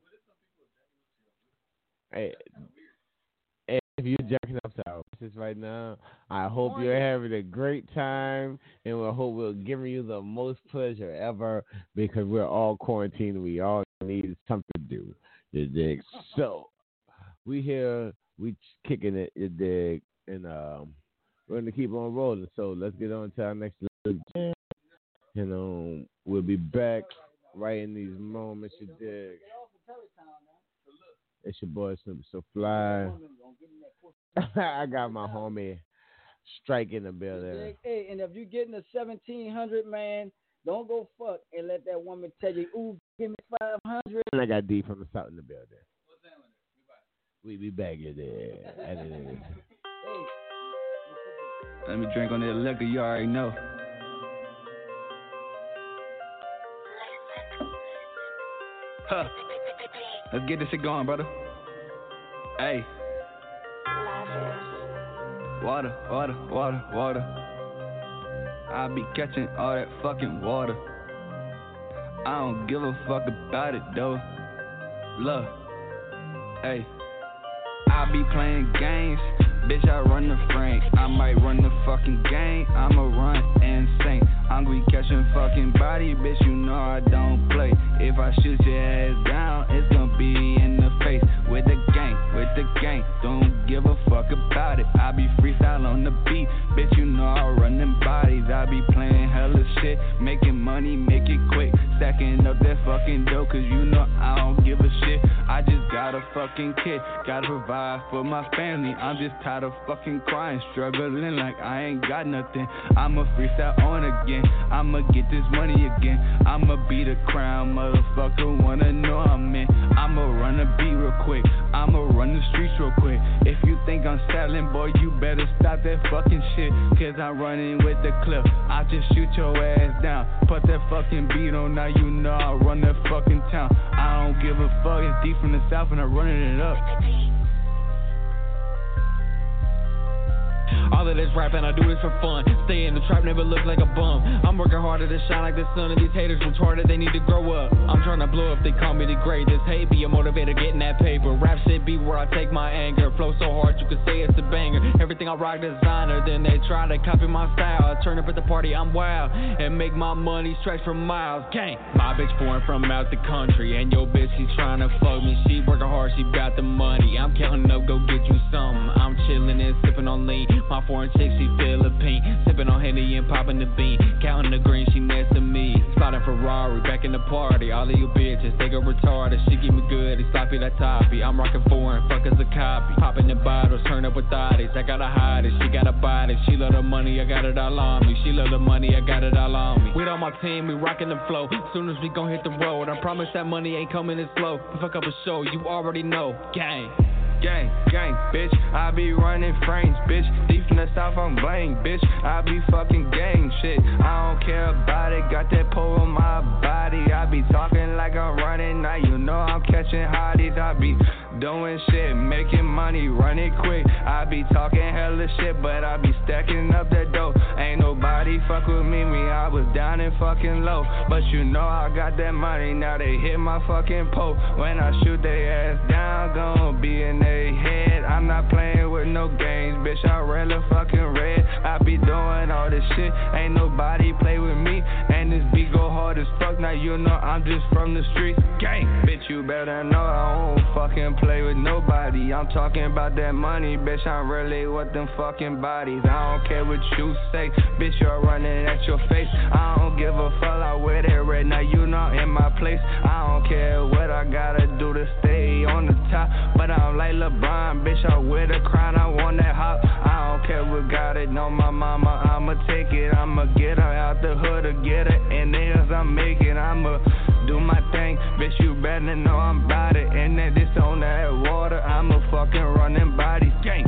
S5: Hey, if you're jacking up to our voices right now, I hope you're having a great time, and we hope we're giving you the most pleasure ever because we're all quarantined. We all need something to do. You dig? So we here, we kicking it. You dig? And um, we're gonna keep on rolling. So let's get on to our next little jam. You know, we'll be back right in these moments. You dig? It's your boy Snoop So Fly. I got my homie Strike in the building.
S4: Dig? Hey, and if you're getting a 1700, man, don't go fuck and let that woman tell you, ooh, give me 500.
S5: And I got D from the South in the building. We be back in there. And.
S14: Let me drink on that liquor, you already know. Huh. Let's get this shit going, brother. Hey. Water, water, water, water. I be catching all that fucking water. I don't give a fuck about it though. Look, hey. I be playing games, bitch. I run the frame. I might run the fucking game. I'ma run insane. I'm be catching fucking body, bitch. You know I don't play. If I shoot your ass down, it's gonna be in the face. With the gang, with the gang. Don't give a fuck about it. I be freestyle on the beat, bitch. You know I run them bodies. I be playing hella shit, making money, make it quick. Stacking up that fucking dough, cause you know I don't fucking kid, gotta provide for my family. I'm just tired of fucking crying, struggling like I ain't got nothing. I'ma freestyle on again, I'ma get this money again. I'ma be the crown, motherfucker, wanna know I'm in. I'ma run a beat real quick, I'ma run the streets real quick. If you think I'm styling, boy, you better stop that fucking shit. Cause I'm running with the clip, I just shoot your ass down. Put that fucking beat on, now you know I run that fucking town. I don't give a fuck, it's deep from the south and I'm running it up.
S19: All of this rapping, I do this for fun. Stay in the trap, never look like a bum. I'm working harder to shine like the sun, and these haters retarded, they need to grow up. I'm trying to blow up, they call me the greatest. Hate be a motivator, getting that paper. Rap shit be where I take my anger. Flow so hard, you could say it's a banger. Everything I rock designer, then they try to copy my style. I turn up at the party, I'm wild, and make my money stretch for miles. Gang, my bitch foreign from out the country, and your bitch, she's trying to fuck me. She working hard, she got the money. I'm counting up, go get you something. I'm chilling and sipping on lean. My foreign chick, she Philippine. Sipping on Henny and popping the bean. Counting the green, she next to me. Spotting Ferrari, back in the party. All of you bitches, they go retarded. She give me good, it's sloppy that toppy. I'm rocking foreign, fuck as a copy. Popping the bottles, turn up with thotties. I gotta hide it, she gotta buy it. She love the money, I got it all on me. She love the money, I got it all on me. With all my team, we rocking the flow. Soon as we gon' hit the road, I promise that money ain't coming in slow. Fuck up a show, you already know. Gang.
S14: Gang, gang, bitch. I be running frames, bitch. Deep from the south, I'm blank, bitch. I be fucking gang shit. I don't care about it. Got that pole on my body. I be talking like I'm running. Now you know I'm catching hotties. I be doing shit, making money, running quick. I be talking hella shit, but I be stacking up that dough. Ain't nobody fuck with me, me. I was down and fucking low. But you know I got that money. Now they hit my fucking pole. When I shoot their ass down, gon' be in their head. I'm not playing with no games, bitch. I really fucking red. I be doing all this shit. Ain't nobody play with me. And this beat go hard as fuck. Now you know I'm just from the streets. Gang, bitch, you better know I don't fucking play with nobody. I'm talking about that money, bitch. I'm really with them fucking bodies. I don't care what you say, bitch. You're running at your face. I don't give a fuck. I wear that red. Now you know in my place. I don't care what I gotta do to stay on the top. But I'm like LeBron, bitch. I wear the crown. I want that hop. I don't care what got it on my mama. I'ma take it. I'ma get her out the hood or get her. And else I'm making. I'ma do my thing, bitch. You better know I'm about it. And that this on that water, I'm a fucking running body. Gang,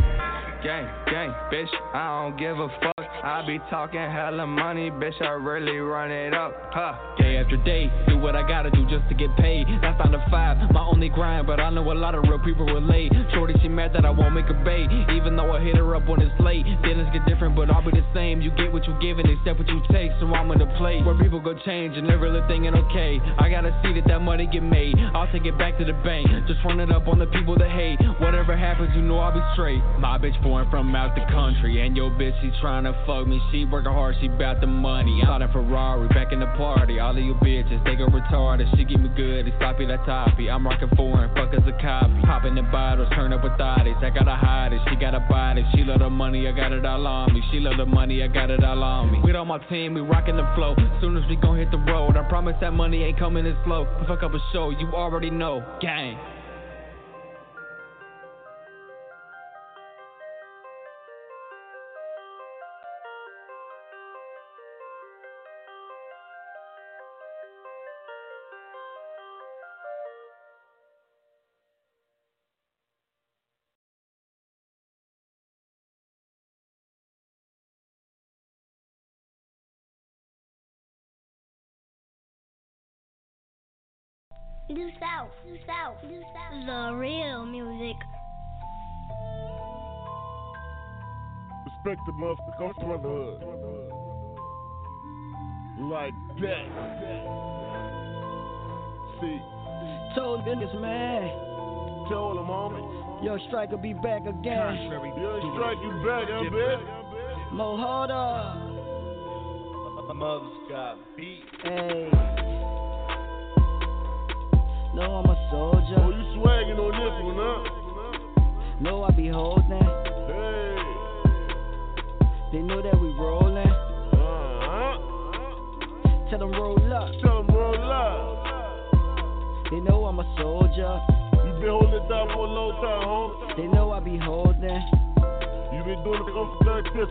S14: gang, gang, bitch, I don't give a fuck. I be talking hella money, bitch, I really run it up, huh?
S19: Day after day, do what I gotta do just to get paid. That's not a five, my only grind, but I know a lot of real people relate. Shorty, she mad that I won't make a bait, even though I hit her up when it's late. Feelings get different, but I'll be the same. You get what you give and accept what you take, so I'm in the place where people go change and they're really thinking, okay, I gotta see that that money get made. I'll take it back to the bank, just run it up on the people that hate. Whatever happens, you know I'll be straight. My bitch born from out the country, and your bitch, she tryna fuck me. She working hard, she bout the money. I'm in Ferrari, back in the party. All of you bitches, they go retarded. She give me good, it's sloppy that toppy. I'm rocking foreign, fuck as a copy. Popping the bottles, turn up with thotties. I gotta hide it, she gotta body. She love the money, I got it all on me. She love the money, I got it all on me. With all my team, we rocking the flow. Soon as we gon' hit the road, I promise that money ain't coming in slow. Fuck up a show, you already know. Gang.
S1: New South, New South, New South. The real music.
S9: Respect the motherfucker brotherhood. Like that. See,
S3: Told niggas, man.
S9: Told them, homie.
S3: Yo, Striker be back again.
S9: Yo, strike you back, huh, bitch?
S3: Mo harder.
S20: Mother's got beat.
S3: Hey. No, I'm a soldier.
S9: Oh, you swagging on this one, huh?
S3: No, I be holding.
S9: Hey.
S3: They know that we rolling.
S9: Uh-huh.
S3: Tell them roll up.
S9: Tell them roll up.
S3: They know I'm a soldier.
S9: You been holding down for a long time, homie.
S3: They know I be holding.
S9: You been doing it for like this.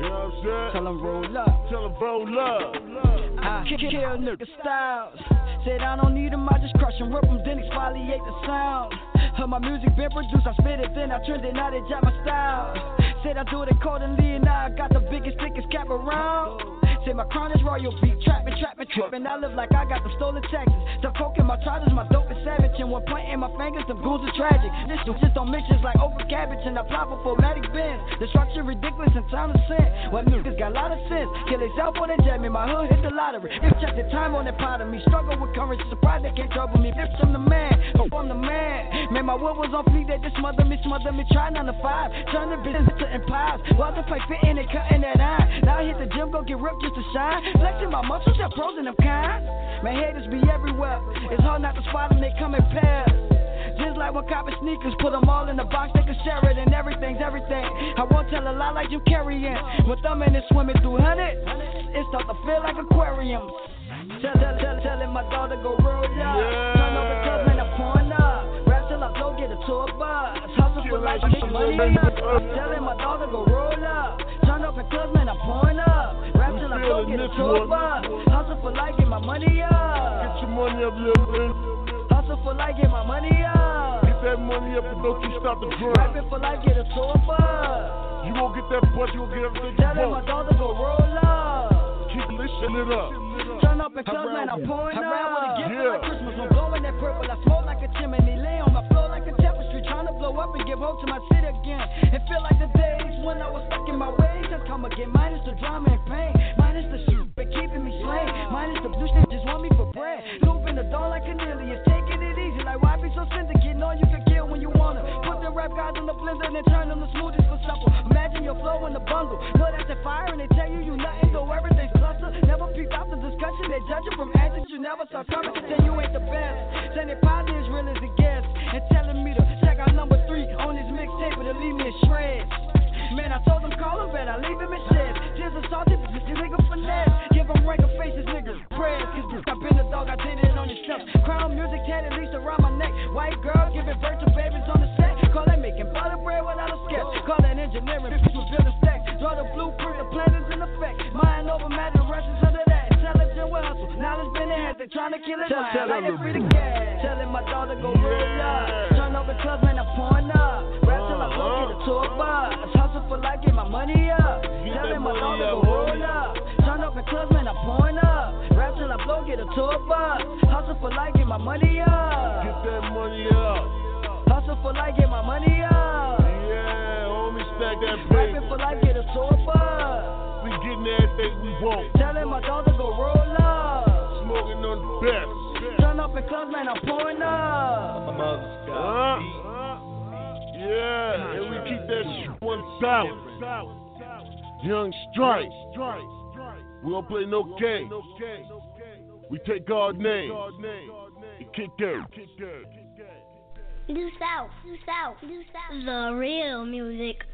S9: You know what I'm saying?
S3: Tell them roll up.
S9: Tell them roll up.
S3: I kill nigga styles. Said I don't need them, I just crush them, rip them, then exfoliate the sound. Heard my music been produced, I spit it, then I trend it, now they jam my style. Said I do it accordingly, and now I got the biggest, thickest cap around. Said my crown is royal beat, trap me, trap me, trippin'. I live like I got them stolen taxes. The coke in my trousers, my dope is savage. And one point in my fingers, them goons are tragic. This dude just on missions like over cabbage, and I fly for formatic bins. The structure ridiculous and time to sin. Well, niggas got a lot of sense. Kill themselves for they jab me, my hood hit the lottery. If check the time on that part of me, struggle with courage, surprise they can't trouble me. If my wood was on fleek, they just smother me, smother me, try nine to five. Turn the business to empires. While the fight fitting and cutting that iron. Now I hit the gym, go get ripped just to shine. Flexing my muscles, they're pros and them kind. My haters be everywhere. It's hard not to spot them, they come in pairs. Just like when copper sneakers, put them all in the box, they can share it, and everything's everything. I won't tell a lie like you carrying. When thumbing and swimming through hundreds, it start to feel like aquariums. Tell, tell, tell, telling my daughter go roll up. Turn over Hustle for life, money up. Telling my daughter go roll up. Turn up in clubs, man, I'm pouring up. Rap till I blow, get a tour bus. Hustle for life, get my money up.
S9: Get your money up, little bitch.
S3: Hustle for life, get my money up.
S9: Get that money up and don't you stop the grind.
S3: Rapping for life, get a tour bus.
S9: You gon' get that butt, you gon' get everything you
S3: Telling my
S9: want.
S3: daughter go roll up.
S9: Keep this shit lit up.
S3: Turn up in clubs, man, I'm pouring
S9: I
S3: up.
S9: with a gift
S3: Yeah. like Christmas, I'm blowing that purple. I smoke like a chimney, lay on my up and give hope to my city again. It feel like the days when I was stuck in my ways just come again. Minus the drama and pain, minus the shit been keeping me slain, minus the blue just want me for bread. Looping the dawn like Cornelius, taking it easy like why be so syndicate? Know you can kill when you wanna. Put the rap guys in the blender and turn them the smoothest for supple. Imagine your flow in the bundle. Know that's the fire and they tell you you nothing, though everything's cluster. Never peeped out the discussion, they judge you from answers you never saw coming. Say you ain't the best. Saying they probably as real as it gets. shreds. Man, I told them call him, but I leave him in shit. This nigga finesse. Give him regular faces, prayers. Cause I've been a dog, I did it
S9: on.
S3: Crown
S9: music
S3: at
S9: least
S3: around my neck.
S9: White girl giving birth to babies on
S3: the set. Call that making butter bread without a sketch. Call that engineering. Draw the blueprint, the plan is in effect. Mind over matter, rushes under that. Intelligent hustle, been they trying to kill it. Tell, tell, free to. Telling my daughter go yeah. Turn the I a tour bus. Hustle for life, get my money up. Telling my daughter go roll up. Turn up the clubs, man, I'm pouring up. Rap till I blow, get a tour bus. Hustle for life, get my money up.
S9: Get that money up.
S3: Hustle for life, get my money up.
S9: Yeah, homie, stack that paper.
S3: Rapping for life, get a tour bus.
S9: We getting everything we want.
S3: Telling my daughter go roll up.
S9: Smoking on the best.
S3: Turn up in clubs, man, I'm pouring up.
S9: Uh, yeah, and we keep that shit one thousand. Young Strike. We don't play no game. We take God's name and kick dirt.
S1: Due South, Due South, Due South. The real music.